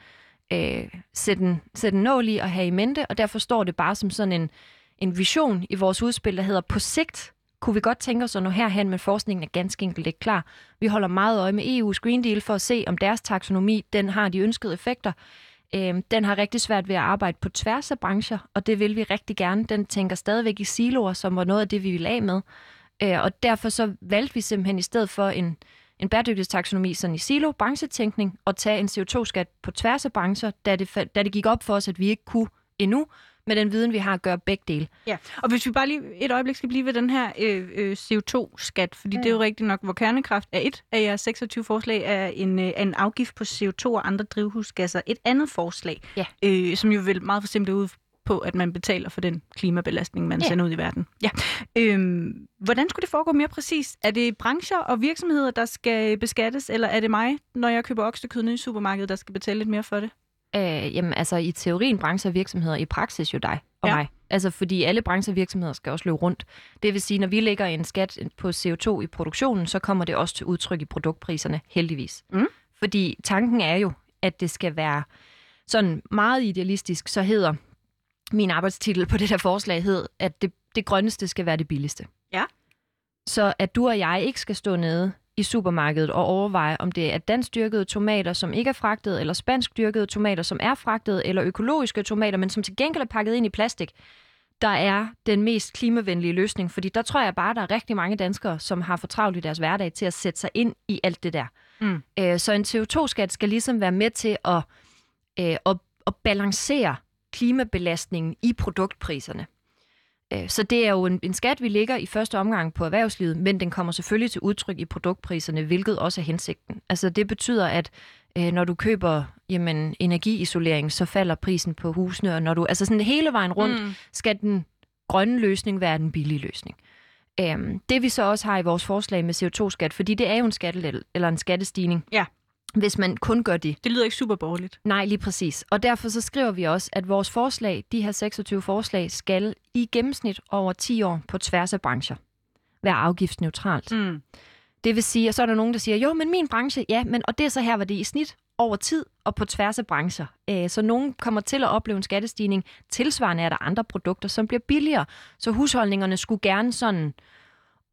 øh, sætte, en, sætte en nål i og have i mente, og derfor står det bare som sådan en, en vision i vores udspil, der hedder på sigt kunne vi godt tænke os at nå herhen, men forskningen er ganske enkelt ikke klar. Vi holder meget øje med EU's Green Deal for at se, om deres taksonomi den har de ønskede effekter. Øhm, den har rigtig svært ved at arbejde på tværs af brancher, og det vil vi rigtig gerne. Den tænker stadigvæk i siloer, som var noget af det, vi ville af med. Øh, og derfor så valgte vi simpelthen i stedet for en, en bæredygtighedstaksonomi sådan i silo, branchetænkning, og tage en CO2-skat på tværs af brancher, da det, da det gik op for os, at vi ikke kunne endnu, med den viden, vi har, at gøre begge dele. Ja, og hvis vi bare lige et øjeblik skal blive ved den her øh, øh, CO2-skat, fordi mm. det er jo rigtigt nok, hvor kernekraft er et af jeres 26 forslag, er en, øh, en afgift på CO2 og andre drivhusgasser. Et andet forslag, Ja. øh, som jo vel meget for simpelt ud på, at man betaler for den klimabelastning, man Ja. sender ud i verden. Ja. Øhm, hvordan skulle det foregå mere præcis? Er det brancher og virksomheder, der skal beskattes, eller er det mig, når jeg køber oksekød nede i supermarkedet, der skal betale lidt mere for det? Øh, jamen altså i teorien brancher og virksomheder, i praksis jo dig og Ja. ja. mig. Altså fordi alle brancher og virksomheder skal også løbe rundt. Det vil sige, når vi lægger en skat på CO2 i produktionen, så kommer det også til udtryk i produktpriserne, heldigvis. Mm. Fordi tanken er jo, at det skal være sådan meget idealistisk, så hedder min arbejdstitel på det der forslag hed, at det, det grønneste skal være det billigste. Ja. Så at du og jeg ikke skal stå nede i supermarkedet og overveje, om det er dansk dyrkede tomater, som ikke er fragtet, eller spansk dyrkede tomater, som er fragtet, eller økologiske tomater, men som til gengæld er pakket ind i plastik, der er den mest klimavenlige løsning. Fordi der tror jeg bare, der er rigtig mange danskere, som har for travlt i deres hverdag til at sætte sig ind i alt det der. Mm. Øh, så en CO2-skat skal ligesom være med til at, øh, at, at balancere klimabelastningen i produktpriserne. Øh, Så det er jo en, en skat, vi lægger i første omgang på erhvervslivet, men den kommer selvfølgelig til udtryk i produktpriserne, hvilket også er hensigten. Altså det betyder, at øh, når du køber jamen, energiisolering, så falder prisen på husene, og når du, altså sådan hele vejen rundt, Mm. skal den grønne løsning være den billige løsning. Øhm, det vi så også har i vores forslag med CO2-skat, fordi det er jo en skattelettel, eller en skattestigning, Ja. Hvis man kun gør det. Det lyder ikke super borgerligt. Nej, lige præcis. Og derfor så skriver vi også, at vores forslag, de her 26 forslag, skal i gennemsnit over 10 år på tværs af brancher være afgiftsneutralt. Mm. Det vil sige, at så er der nogen, der siger, jo, men min branche, ja, men og det er så her, hvor det i snit over tid og på tværs af brancher. Øh, Så nogen kommer til at opleve en skattestigning. Tilsvarende er der andre produkter, som bliver billigere. Så husholdningerne skulle gerne sådan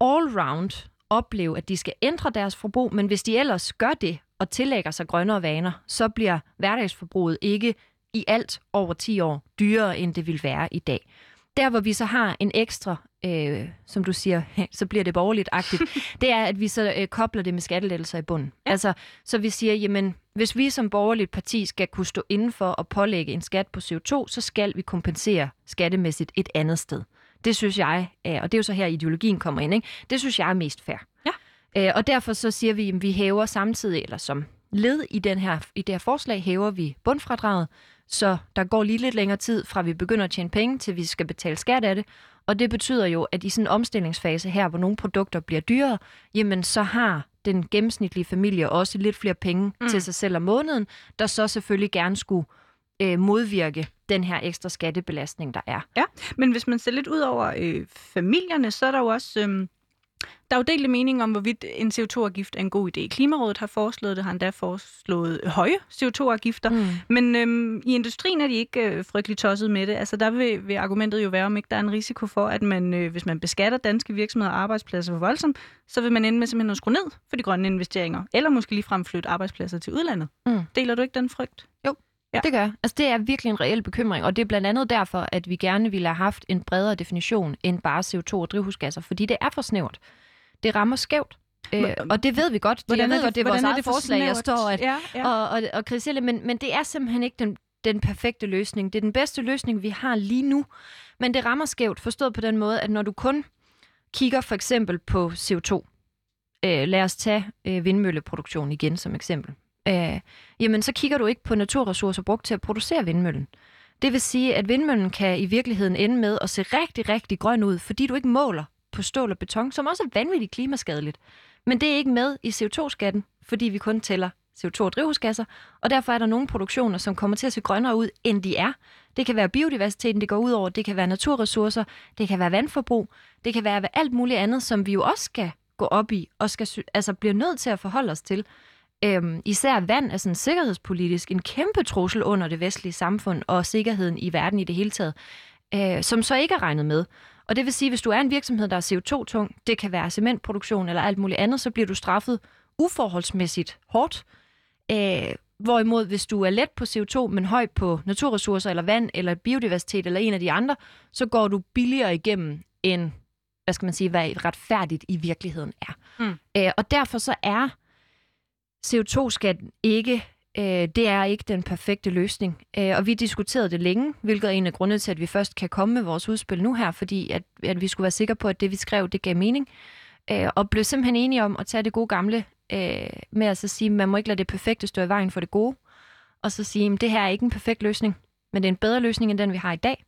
all-round opleve, at de skal ændre deres forbrug, men hvis de ellers gør det og tillægger sig grønnere vaner, så bliver hverdagsforbruget ikke i alt over 10 år dyrere, end det vil være i dag. Der, hvor vi så har en ekstra, øh, som du siger, så bliver det borgerligt-agtigt, det er, at vi så øh, kobler det med skattelettelser i bunden. Ja. Altså, så vi siger, jamen, hvis vi som borgerligt parti skal kunne stå inden for at pålægge en skat på CO2, så skal vi kompensere skattemæssigt et andet sted. Det synes jeg, er, og det er jo så her ideologien kommer ind, ikke? det synes jeg er mest fair. Øh, og derfor så siger vi, at vi hæver samtidig, eller som led i, den her, i det her forslag, hæver vi bundfradraget, så der går lige lidt længere tid fra vi begynder at tjene penge, til vi skal betale skat af det. Og det betyder jo, at i sådan en omstillingsfase her, hvor nogle produkter bliver dyrere, jamen så har den gennemsnitlige familie også lidt flere penge mm. til sig selv om måneden, der så selvfølgelig gerne skulle øh, modvirke den her ekstra skattebelastning, der er. Ja, men hvis man ser lidt ud over øh, familierne, så er der jo også... Øh der er jo delte mening om, hvorvidt en CO2-afgift er en god idé. Klimarådet har foreslået det, har endda foreslået høje CO2-afgifter, mm. men øhm, i industrien er de ikke øh, frygtelig tosset med det. Altså der vil, vil argumentet jo være, om ikke der er en risiko for, at man, øh, hvis man beskatter danske virksomheder og arbejdspladser for voldsomt, så vil man ende med simpelthen at skrue ned for de grønne investeringer, eller måske lige fremflytte arbejdspladser til udlandet. Mm. Deler du ikke den frygt? Jo, Ja. Det gør Altså, det er virkelig en reel bekymring, og det er blandt andet derfor, at vi gerne ville have haft en bredere definition end bare CO2 og drivhusgasser, fordi det er for snævert det rammer skævt. Øh, og det ved vi godt. Hvordan jeg ved godt, det er vores eget forslag, jeg står at, ja, ja. og, og, og kritisere men, men det er simpelthen ikke den, den perfekte løsning. Det er den bedste løsning, vi har lige nu. Men det rammer skævt, forstået på den måde, at når du kun kigger for eksempel på CO2, øh, lad os tage øh, vindmølleproduktion igen som eksempel, øh, jamen så kigger du ikke på naturressourcer brugt til at producere vindmøllen. Det vil sige, at vindmøllen kan i virkeligheden ende med at se rigtig, rigtig grøn ud, fordi du ikke måler på stål og beton, som også er vanvittigt klimaskadeligt. Men det er ikke med i CO2-skatten, fordi vi kun tæller CO2 og drivhusgasser, og derfor er der nogle produktioner, som kommer til at se grønnere ud, end de er. Det kan være biodiversiteten, det går ud over, det kan være naturressourcer, det kan være vandforbrug, det kan være alt muligt andet, som vi jo også skal gå op i, og skal, altså bliver nødt til at forholde os til. Øhm, især vand er sådan sikkerhedspolitisk en kæmpe trussel under det vestlige samfund og sikkerheden i verden i det hele taget, øh, som så ikke er regnet med. Og det vil sige, at hvis du er en virksomhed, der er CO2-tung, det kan være cementproduktion eller alt muligt andet, så bliver du straffet uforholdsmæssigt hårdt. Øh, hvorimod, hvis du er let på CO2, men høj på naturressourcer eller vand eller biodiversitet eller en af de andre, så går du billigere igennem end, hvad skal man sige, hvad retfærdigt i virkeligheden er. Mm. Øh, og derfor så er CO2-skatten ikke øh, det er ikke den perfekte løsning. Øh, og vi diskuterede det længe, hvilket er en af grundene til, at vi først kan komme med vores udspil nu her, fordi at, at vi skulle være sikre på, at det vi skrev, det gav mening. Øh, og blev simpelthen enige om at tage det gode gamle øh, med at så sige, at man må ikke lade det perfekte stå i vejen for det gode. Og så sige, at det her er ikke en perfekt løsning, men det er en bedre løsning end den, vi har i dag.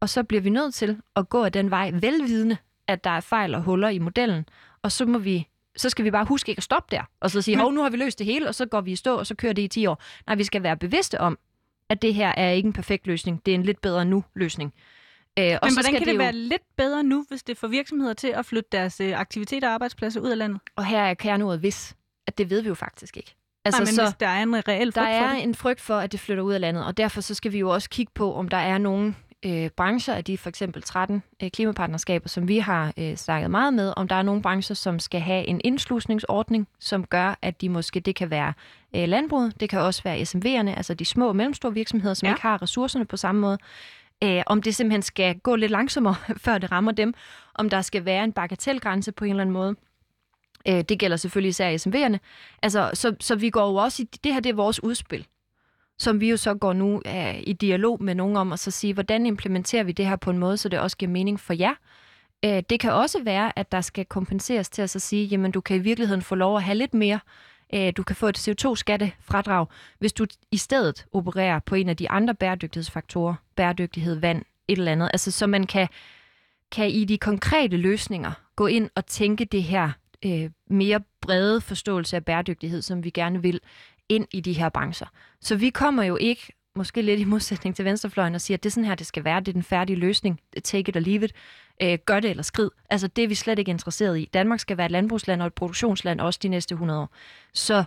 Og så bliver vi nødt til at gå af den vej velvidende, at der er fejl og huller i modellen. Og så må vi så skal vi bare huske ikke at stoppe der, og så sige, hov, nu har vi løst det hele, og så går vi i stå, og så kører det i 10 år. Nej, vi skal være bevidste om, at det her er ikke en perfekt løsning, det er en lidt bedre nu-løsning. Øh, og Men så hvordan kan det, det jo... være lidt bedre nu, hvis det får virksomheder til at flytte deres øh, aktiviteter og arbejdspladser ud af landet? Og her er kerneordet hvis, at det ved vi jo faktisk ikke. Altså, Nej, men så, hvis der er en reel frygt der er for det. en frygt for, at det flytter ud af landet, og derfor så skal vi jo også kigge på, om der er nogen øh, brancher af de for eksempel 13 øh, klimapartnerskaber, som vi har øh, snakket meget med, om der er nogle brancher, som skal have en indslusningsordning, som gør, at de måske, det kan være øh, landbruget, det kan også være SMV'erne, altså de små og mellemstore virksomheder, som ja. ikke har ressourcerne på samme måde. Øh, om det simpelthen skal gå lidt langsommere, før det rammer dem, om der skal være en bagatelgrænse på en eller anden måde. Øh, det gælder selvfølgelig især SMV'erne. Altså, så, så vi går jo også i, det her det er vores udspil som vi jo så går nu uh, i dialog med nogen om, og så sige, hvordan implementerer vi det her på en måde, så det også giver mening for jer. Uh, det kan også være, at der skal kompenseres til at så sige, jamen du kan i virkeligheden få lov at have lidt mere. uh, du kan få et CO2-skattefradrag, hvis du i stedet opererer på en af de andre bæredygtighedsfaktorer, bæredygtighed, vand, et eller andet. Altså så man kan, kan i de konkrete løsninger gå ind og tænke det her øh, mere brede forståelse af bæredygtighed, som vi gerne vil, ind i de her brancher. Så vi kommer jo ikke, måske lidt i modsætning til venstrefløjen, og siger, at det er sådan her, det skal være, det er den færdige løsning, take it or leave it, øh, gør det eller skrid. Altså det er vi slet ikke interesseret i. Danmark skal være et landbrugsland og et produktionsland også de næste 100 år. Så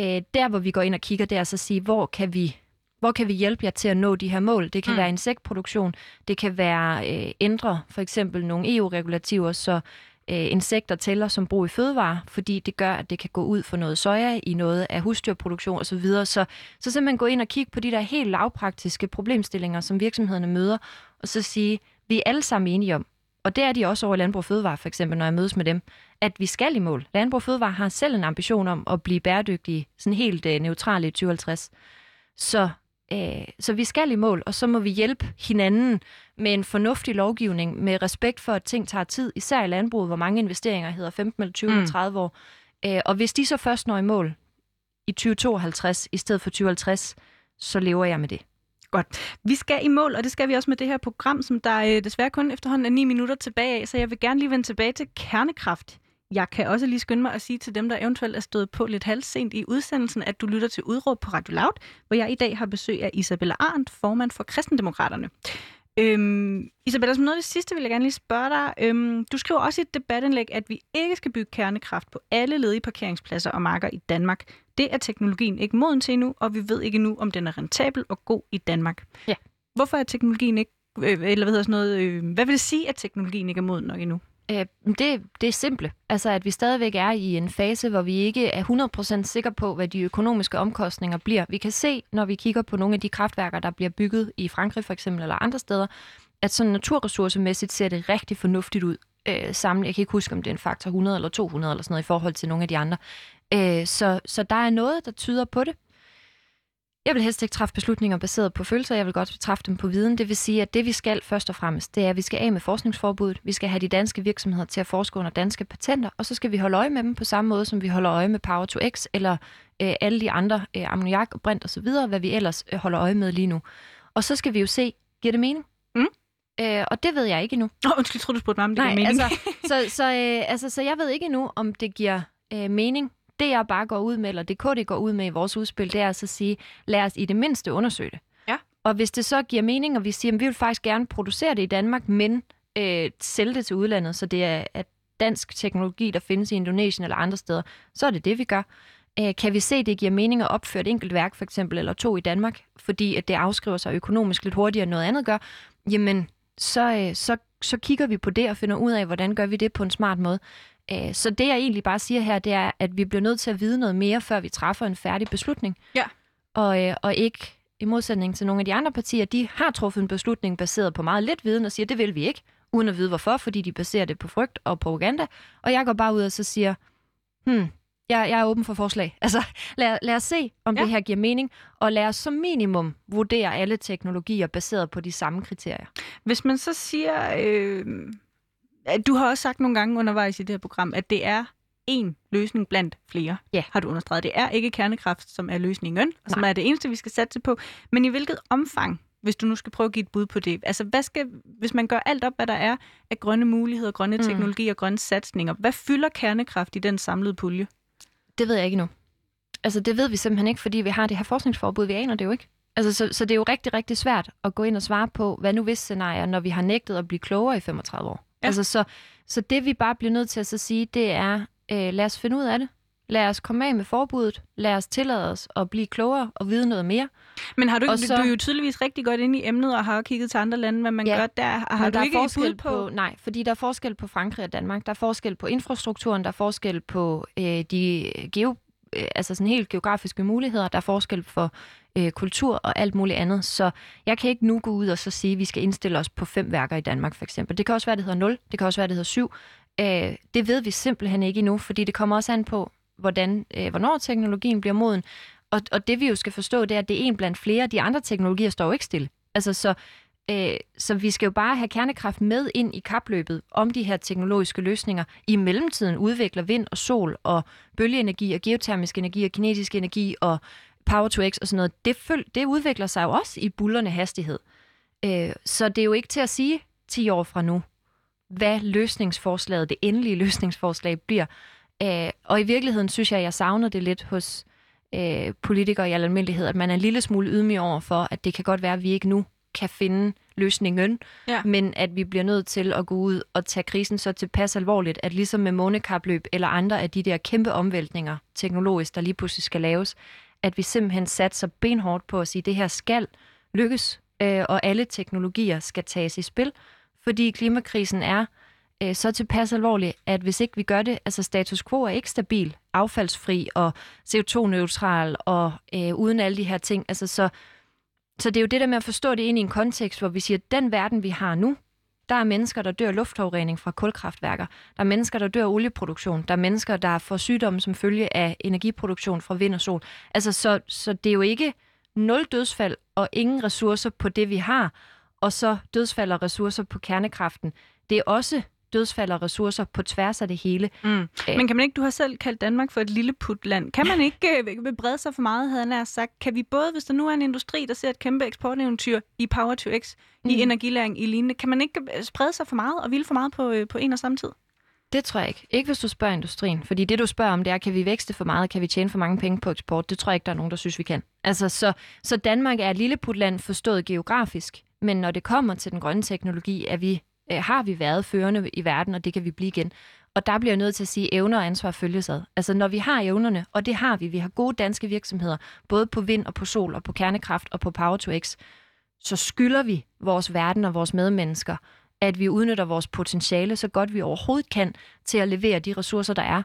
øh, der, hvor vi går ind og kigger, det er altså at sige, hvor kan vi hvor kan vi hjælpe jer til at nå de her mål? Det kan mm. være insektproduktion, det kan være øh, ændre for eksempel nogle EU-regulativer, så øh, insekter tæller som brug i fødevare, fordi det gør, at det kan gå ud for noget soja i noget af husdyrproduktion osv. Så, så, så simpelthen gå ind og kigge på de der helt lavpraktiske problemstillinger, som virksomhederne møder, og så sige, vi er alle sammen enige om, og det er de også over Landbrug og Fødevare for eksempel, når jeg mødes med dem, at vi skal i mål. Landbrug og Fødevare har selv en ambition om at blive bæredygtige, sådan helt øh, neutrale i 2050. Så, øh, så vi skal i mål, og så må vi hjælpe hinanden med en fornuftig lovgivning, med respekt for, at ting tager tid, især i landbruget, hvor mange investeringer hedder 15 eller 20 mm. eller 30 år. Øh, og hvis de så først når i mål i 2052 i stedet for 2050, så lever jeg med det. Godt. Vi skal i mål, og det skal vi også med det her program, som der øh, desværre kun efterhånden er 9 minutter tilbage af, så jeg vil gerne lige vende tilbage til kernekraft. Jeg kan også lige skynde mig at sige til dem, der eventuelt er stået på lidt halvsent i udsendelsen, at du lytter til Udråb på Radio Loud, hvor jeg i dag har besøg af Isabella Arndt, formand for Kristendemokraterne. Øhm, Isabella, som noget af det sidste vil jeg gerne lige spørge dig. Øhm, du skriver også i et debatindlæg, at vi ikke skal bygge kernekraft på alle ledige parkeringspladser og marker i Danmark. Det er teknologien ikke moden til endnu, og vi ved ikke nu, om den er rentabel og god i Danmark. Ja. Hvorfor er teknologien ikke, øh, eller hvad hedder sådan noget, øh, hvad vil det sige, at teknologien ikke er moden nok endnu? Øh, det, det er simple. Altså, at vi stadigvæk er i en fase, hvor vi ikke er 100% sikre på, hvad de økonomiske omkostninger bliver. Vi kan se, når vi kigger på nogle af de kraftværker, der bliver bygget i Frankrig for eksempel, eller andre steder, at sådan naturressourcemæssigt ser det rigtig fornuftigt ud. Øh, sammen, jeg kan ikke huske, om det er en faktor 100 eller 200 eller sådan noget i forhold til nogle af de andre. Øh, så, så der er noget, der tyder på det. Jeg vil helst ikke træffe beslutninger baseret på følelser, jeg vil godt træffe dem på viden. Det vil sige, at det vi skal først og fremmest, det er, at vi skal af med forskningsforbuddet. Vi skal have de danske virksomheder til at forske under danske patenter, og så skal vi holde øje med dem på samme måde, som vi holder øje med Power to X eller øh, alle de andre, øh, ammoniak og brint osv., hvad vi ellers øh, holder øje med lige nu. Og så skal vi jo se, giver det mening? Mm. Øh, og det ved jeg ikke endnu. Åh, oh, undskyld, jeg troede, du spurgte mig, om det Nej, giver mening. Altså, så, så, øh, altså, så jeg ved ikke endnu, om det giver øh, mening det jeg bare går ud med, eller det KD går ud med i vores udspil, det er altså at sige, lad os i det mindste undersøge det. Ja. Og hvis det så giver mening, og vi siger, at vi vil faktisk gerne producere det i Danmark, men øh, sælge det til udlandet, så det er at dansk teknologi, der findes i Indonesien eller andre steder, så er det det, vi gør. Øh, kan vi se, at det giver mening at opføre et enkelt værk, for eksempel, eller to i Danmark, fordi at det afskriver sig økonomisk lidt hurtigere, end noget andet gør, jamen, så, øh, så, så kigger vi på det og finder ud af, hvordan gør vi det på en smart måde. Øh, så det, jeg egentlig bare siger her, det er, at vi bliver nødt til at vide noget mere, før vi træffer en færdig beslutning. Ja. Og, øh, og ikke i modsætning til nogle af de andre partier, de har truffet en beslutning baseret på meget lidt viden og siger, det vil vi ikke, uden at vide hvorfor, fordi de baserer det på frygt og propaganda. Og jeg går bare ud og så siger, hmm, jeg, jeg er åben for forslag. Altså, lad, lad os se, om ja. det her giver mening, og lad os som minimum vurdere alle teknologier baseret på de samme kriterier. Hvis man så siger, øh, du har også sagt nogle gange undervejs i det her program, at det er en løsning blandt flere, ja. har du understreget. Det er ikke kernekraft, som er løsningen, og som Nej. er det eneste, vi skal satse på. Men i hvilket omfang, hvis du nu skal prøve at give et bud på det, altså hvad skal, hvis man gør alt op, hvad der er af grønne muligheder, grønne mm. teknologier og grønne satsninger, hvad fylder kernekraft i den samlede pulje? Det ved jeg ikke nu. Altså det ved vi simpelthen ikke, fordi vi har det her forskningsforbud, vi aner det jo ikke. Altså, så, så det er jo rigtig, rigtig svært at gå ind og svare på, hvad nu hvis scenarier, når vi har nægtet at blive klogere i 35 år. Ja. Altså, så, så det vi bare bliver nødt til at så sige, det er, øh, lad os finde ud af det. Lad os komme af med forbuddet. Lad os tillade os at blive klogere og vide noget mere. Men har du, ikke, så, du er jo tydeligvis rigtig godt inde i emnet og har kigget til andre lande, hvad man ja, gør der. Har du der ikke er forskel på? på? Nej, fordi der er forskel på Frankrig og Danmark. Der er forskel på infrastrukturen, der er forskel på øh, de geo, øh, altså sådan helt geografiske muligheder, der er forskel for øh, kultur og alt muligt andet. Så jeg kan ikke nu gå ud og så sige, at vi skal indstille os på fem værker i Danmark for eksempel. Det kan også være, det hedder 0, det kan også være, det hedder 7. Øh, det ved vi simpelthen ikke endnu, fordi det kommer også an på, hvordan, øh, hvornår teknologien bliver moden. Og, og det vi jo skal forstå, det er, at det er en blandt flere. De andre teknologier står jo ikke stille. Altså, så, øh, så vi skal jo bare have kernekraft med ind i kapløbet om de her teknologiske løsninger. I mellemtiden udvikler vind og sol og bølgeenergi og geotermisk energi og kinetisk energi og Power to X og sådan noget, det, føl- det udvikler sig jo også i bullerne hastighed. Øh, så det er jo ikke til at sige 10 år fra nu, hvad løsningsforslaget, det endelige løsningsforslag bliver. Øh, og i virkeligheden synes jeg, at jeg savner det lidt hos øh, politikere i almindelighed, at man er en lille smule ydmyg over for, at det kan godt være, at vi ikke nu kan finde løsningen, ja. men at vi bliver nødt til at gå ud og tage krisen så tilpas alvorligt, at ligesom med månekapløb eller andre af de der kæmpe omvæltninger teknologisk, der lige pludselig skal laves, at vi simpelthen satser benhårdt på at sige, at det her skal lykkes, øh, og alle teknologier skal tages i spil, fordi klimakrisen er øh, så tilpas alvorligt, at hvis ikke vi gør det, altså status quo er ikke stabil, affaldsfri og CO2-neutral og øh, uden alle de her ting. Altså, så, så det er jo det der med at forstå det ind i en kontekst, hvor vi siger, at den verden, vi har nu, der er mennesker, der dør luftforurening fra kulkraftværker. Der er mennesker, der dør olieproduktion. Der er mennesker, der får sygdomme som følge af energiproduktion fra vind og sol. Altså, så, så det er jo ikke nul dødsfald og ingen ressourcer på det, vi har, og så dødsfald og ressourcer på kernekraften. Det er også dødsfald og ressourcer på tværs af det hele. Mm. Øh. Men kan man ikke, du har selv kaldt Danmark for et lille putland, kan man ikke øh, brede sig for meget, havde han sagt? Kan vi både, hvis der nu er en industri, der ser et kæmpe eksporteventyr i Power to X, mm. i energilæring, i lignende, kan man ikke øh, sprede sig for meget og ville for meget på, øh, på en og samme tid? Det tror jeg ikke. Ikke hvis du spørger industrien. Fordi det, du spørger om, det er, kan vi vækste for meget? Kan vi tjene for mange penge på eksport? Det tror jeg ikke, der er nogen, der synes, vi kan. Altså, så, så Danmark er et lille putland forstået geografisk. Men når det kommer til den grønne teknologi, er vi øh, har vi været førende i verden, og det kan vi blive igen. Og der bliver jeg nødt til at sige, at evner og ansvar følges ad. Altså når vi har evnerne, og det har vi, vi har gode danske virksomheder, både på vind og på sol og på kernekraft og på Power to X, så skylder vi vores verden og vores medmennesker, at vi udnytter vores potentiale så godt vi overhovedet kan til at levere de ressourcer, der er.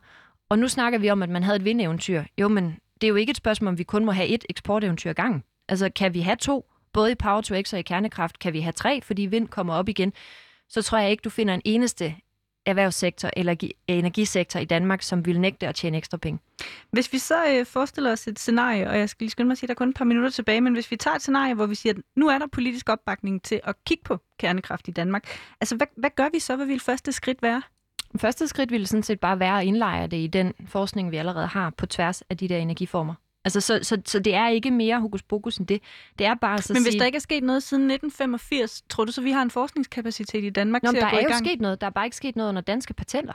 Og nu snakker vi om, at man havde et vindeventyr. Jo, men det er jo ikke et spørgsmål, om vi kun må have et eksporteventyr gang. Altså, kan vi have to, både i Power to X og i kernekraft? Kan vi have tre, fordi vind kommer op igen? Så tror jeg ikke, du finder en eneste erhvervssektor eller energisektor i Danmark, som vil nægte at tjene ekstra penge. Hvis vi så øh, forestiller os et scenarie, og jeg skal lige skynde mig at sige, at der er kun et par minutter tilbage, men hvis vi tager et scenarie, hvor vi siger, at nu er der politisk opbakning til at kigge på kernekraft i Danmark, altså hvad, hvad gør vi så? Hvad vil første skridt være? Første skridt ville sådan set bare være at indlejre det i den forskning, vi allerede har på tværs af de der energiformer. Altså, så, så, så det er ikke mere hokus pokus end det. Det er bare så Men hvis sige... der ikke er sket noget siden 1985, tror du så, vi har en forskningskapacitet i Danmark Nå, til der at gå er i jo gang? sket noget. Der er bare ikke sket noget under danske patenter.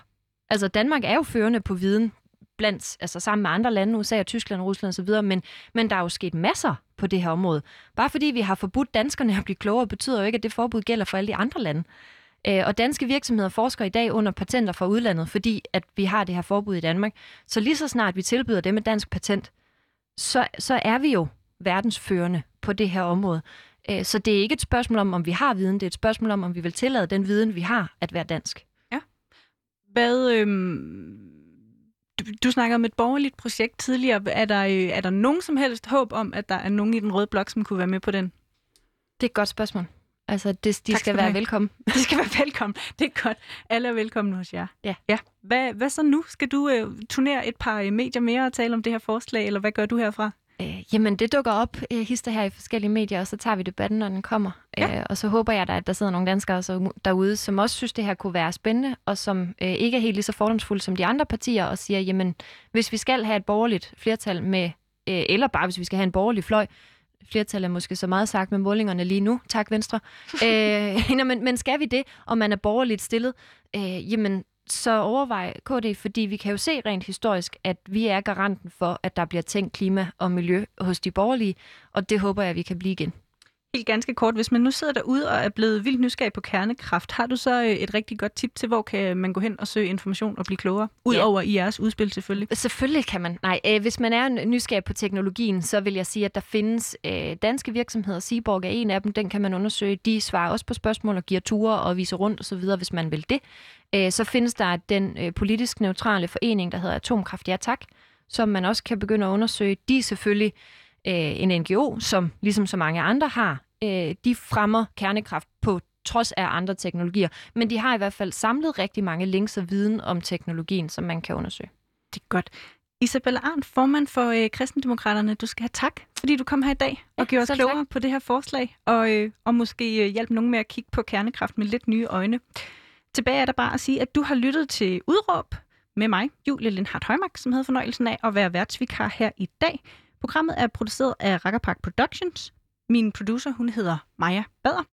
Altså, Danmark er jo førende på viden blandt, altså sammen med andre lande, USA og Tyskland, Rusland osv., men, men der er jo sket masser på det her område. Bare fordi vi har forbudt danskerne at blive klogere, betyder jo ikke, at det forbud gælder for alle de andre lande. Øh, og danske virksomheder forsker i dag under patenter fra udlandet, fordi at vi har det her forbud i Danmark. Så lige så snart vi tilbyder det med dansk patent, så, så er vi jo verdensførende på det her område. Øh, så det er ikke et spørgsmål om, om vi har viden, det er et spørgsmål om, om vi vil tillade den viden, vi har, at være dansk. Ja. Hvad, øhm, du, du snakker om et borgerligt projekt tidligere. Er der, øh, er der nogen som helst håb om, at der er nogen i den røde blok, som kunne være med på den? Det er et godt spørgsmål. Altså, det, de tak skal være velkommen. De skal være velkommen. Det er godt. Alle er velkommen hos jer. Ja. ja. Hvad, hvad så nu? Skal du øh, turnere et par øh, medier mere og tale om det her forslag, eller hvad gør du herfra? Øh, jamen, det dukker op øh, hister her i forskellige medier, og så tager vi debatten, når den kommer. Ja. Øh, og så håber jeg da, at der sidder nogle danskere så, derude, som også synes, det her kunne være spændende, og som øh, ikke er helt lige så fordomsfulde som de andre partier, og siger, jamen, hvis vi skal have et borgerligt flertal med, øh, eller bare hvis vi skal have en borgerlig fløj, flertal er måske så meget sagt med målingerne lige nu, tak Venstre, øh, men, men skal vi det, og man er borgerligt stillet, øh, jamen så overvej KD, fordi vi kan jo se rent historisk, at vi er garanten for, at der bliver tænkt klima og miljø hos de borgerlige, og det håber jeg, at vi kan blive igen. Helt ganske kort, hvis man nu sidder derude og er blevet vildt nysgerrig på kernekraft, har du så øh, et rigtig godt tip til, hvor kan man gå hen og søge information og blive klogere? Udover ja. i jeres udspil selvfølgelig. Selvfølgelig kan man. Nej, øh, hvis man er nysgerrig på teknologien, så vil jeg sige, at der findes øh, danske virksomheder. Seaborg er en af dem, den kan man undersøge. De svarer også på spørgsmål og giver ture og viser rundt osv., hvis man vil det. Øh, så findes der den øh, politisk neutrale forening, der hedder Atomkraft Ja Tak, som man også kan begynde at undersøge. De er selvfølgelig øh, en NGO, som ligesom så mange andre har øh, de fremmer kernekraft på trods af andre teknologier. Men de har i hvert fald samlet rigtig mange links og viden om teknologien, som man kan undersøge. Det er godt. Isabella Arndt, formand for øh, Kristendemokraterne, du skal have tak, fordi du kom her i dag og ja, gjorde os klogere tak. på det her forslag, og, øh, og måske øh, hjælpe nogen med at kigge på kernekraft med lidt nye øjne. Tilbage er der bare at sige, at du har lyttet til Udråb med mig, Julie Lindhardt Højmark, som havde fornøjelsen af at være værtsvikar her i dag. Programmet er produceret af Rakkerpark Productions. Min producer, hun hedder Maja Bader.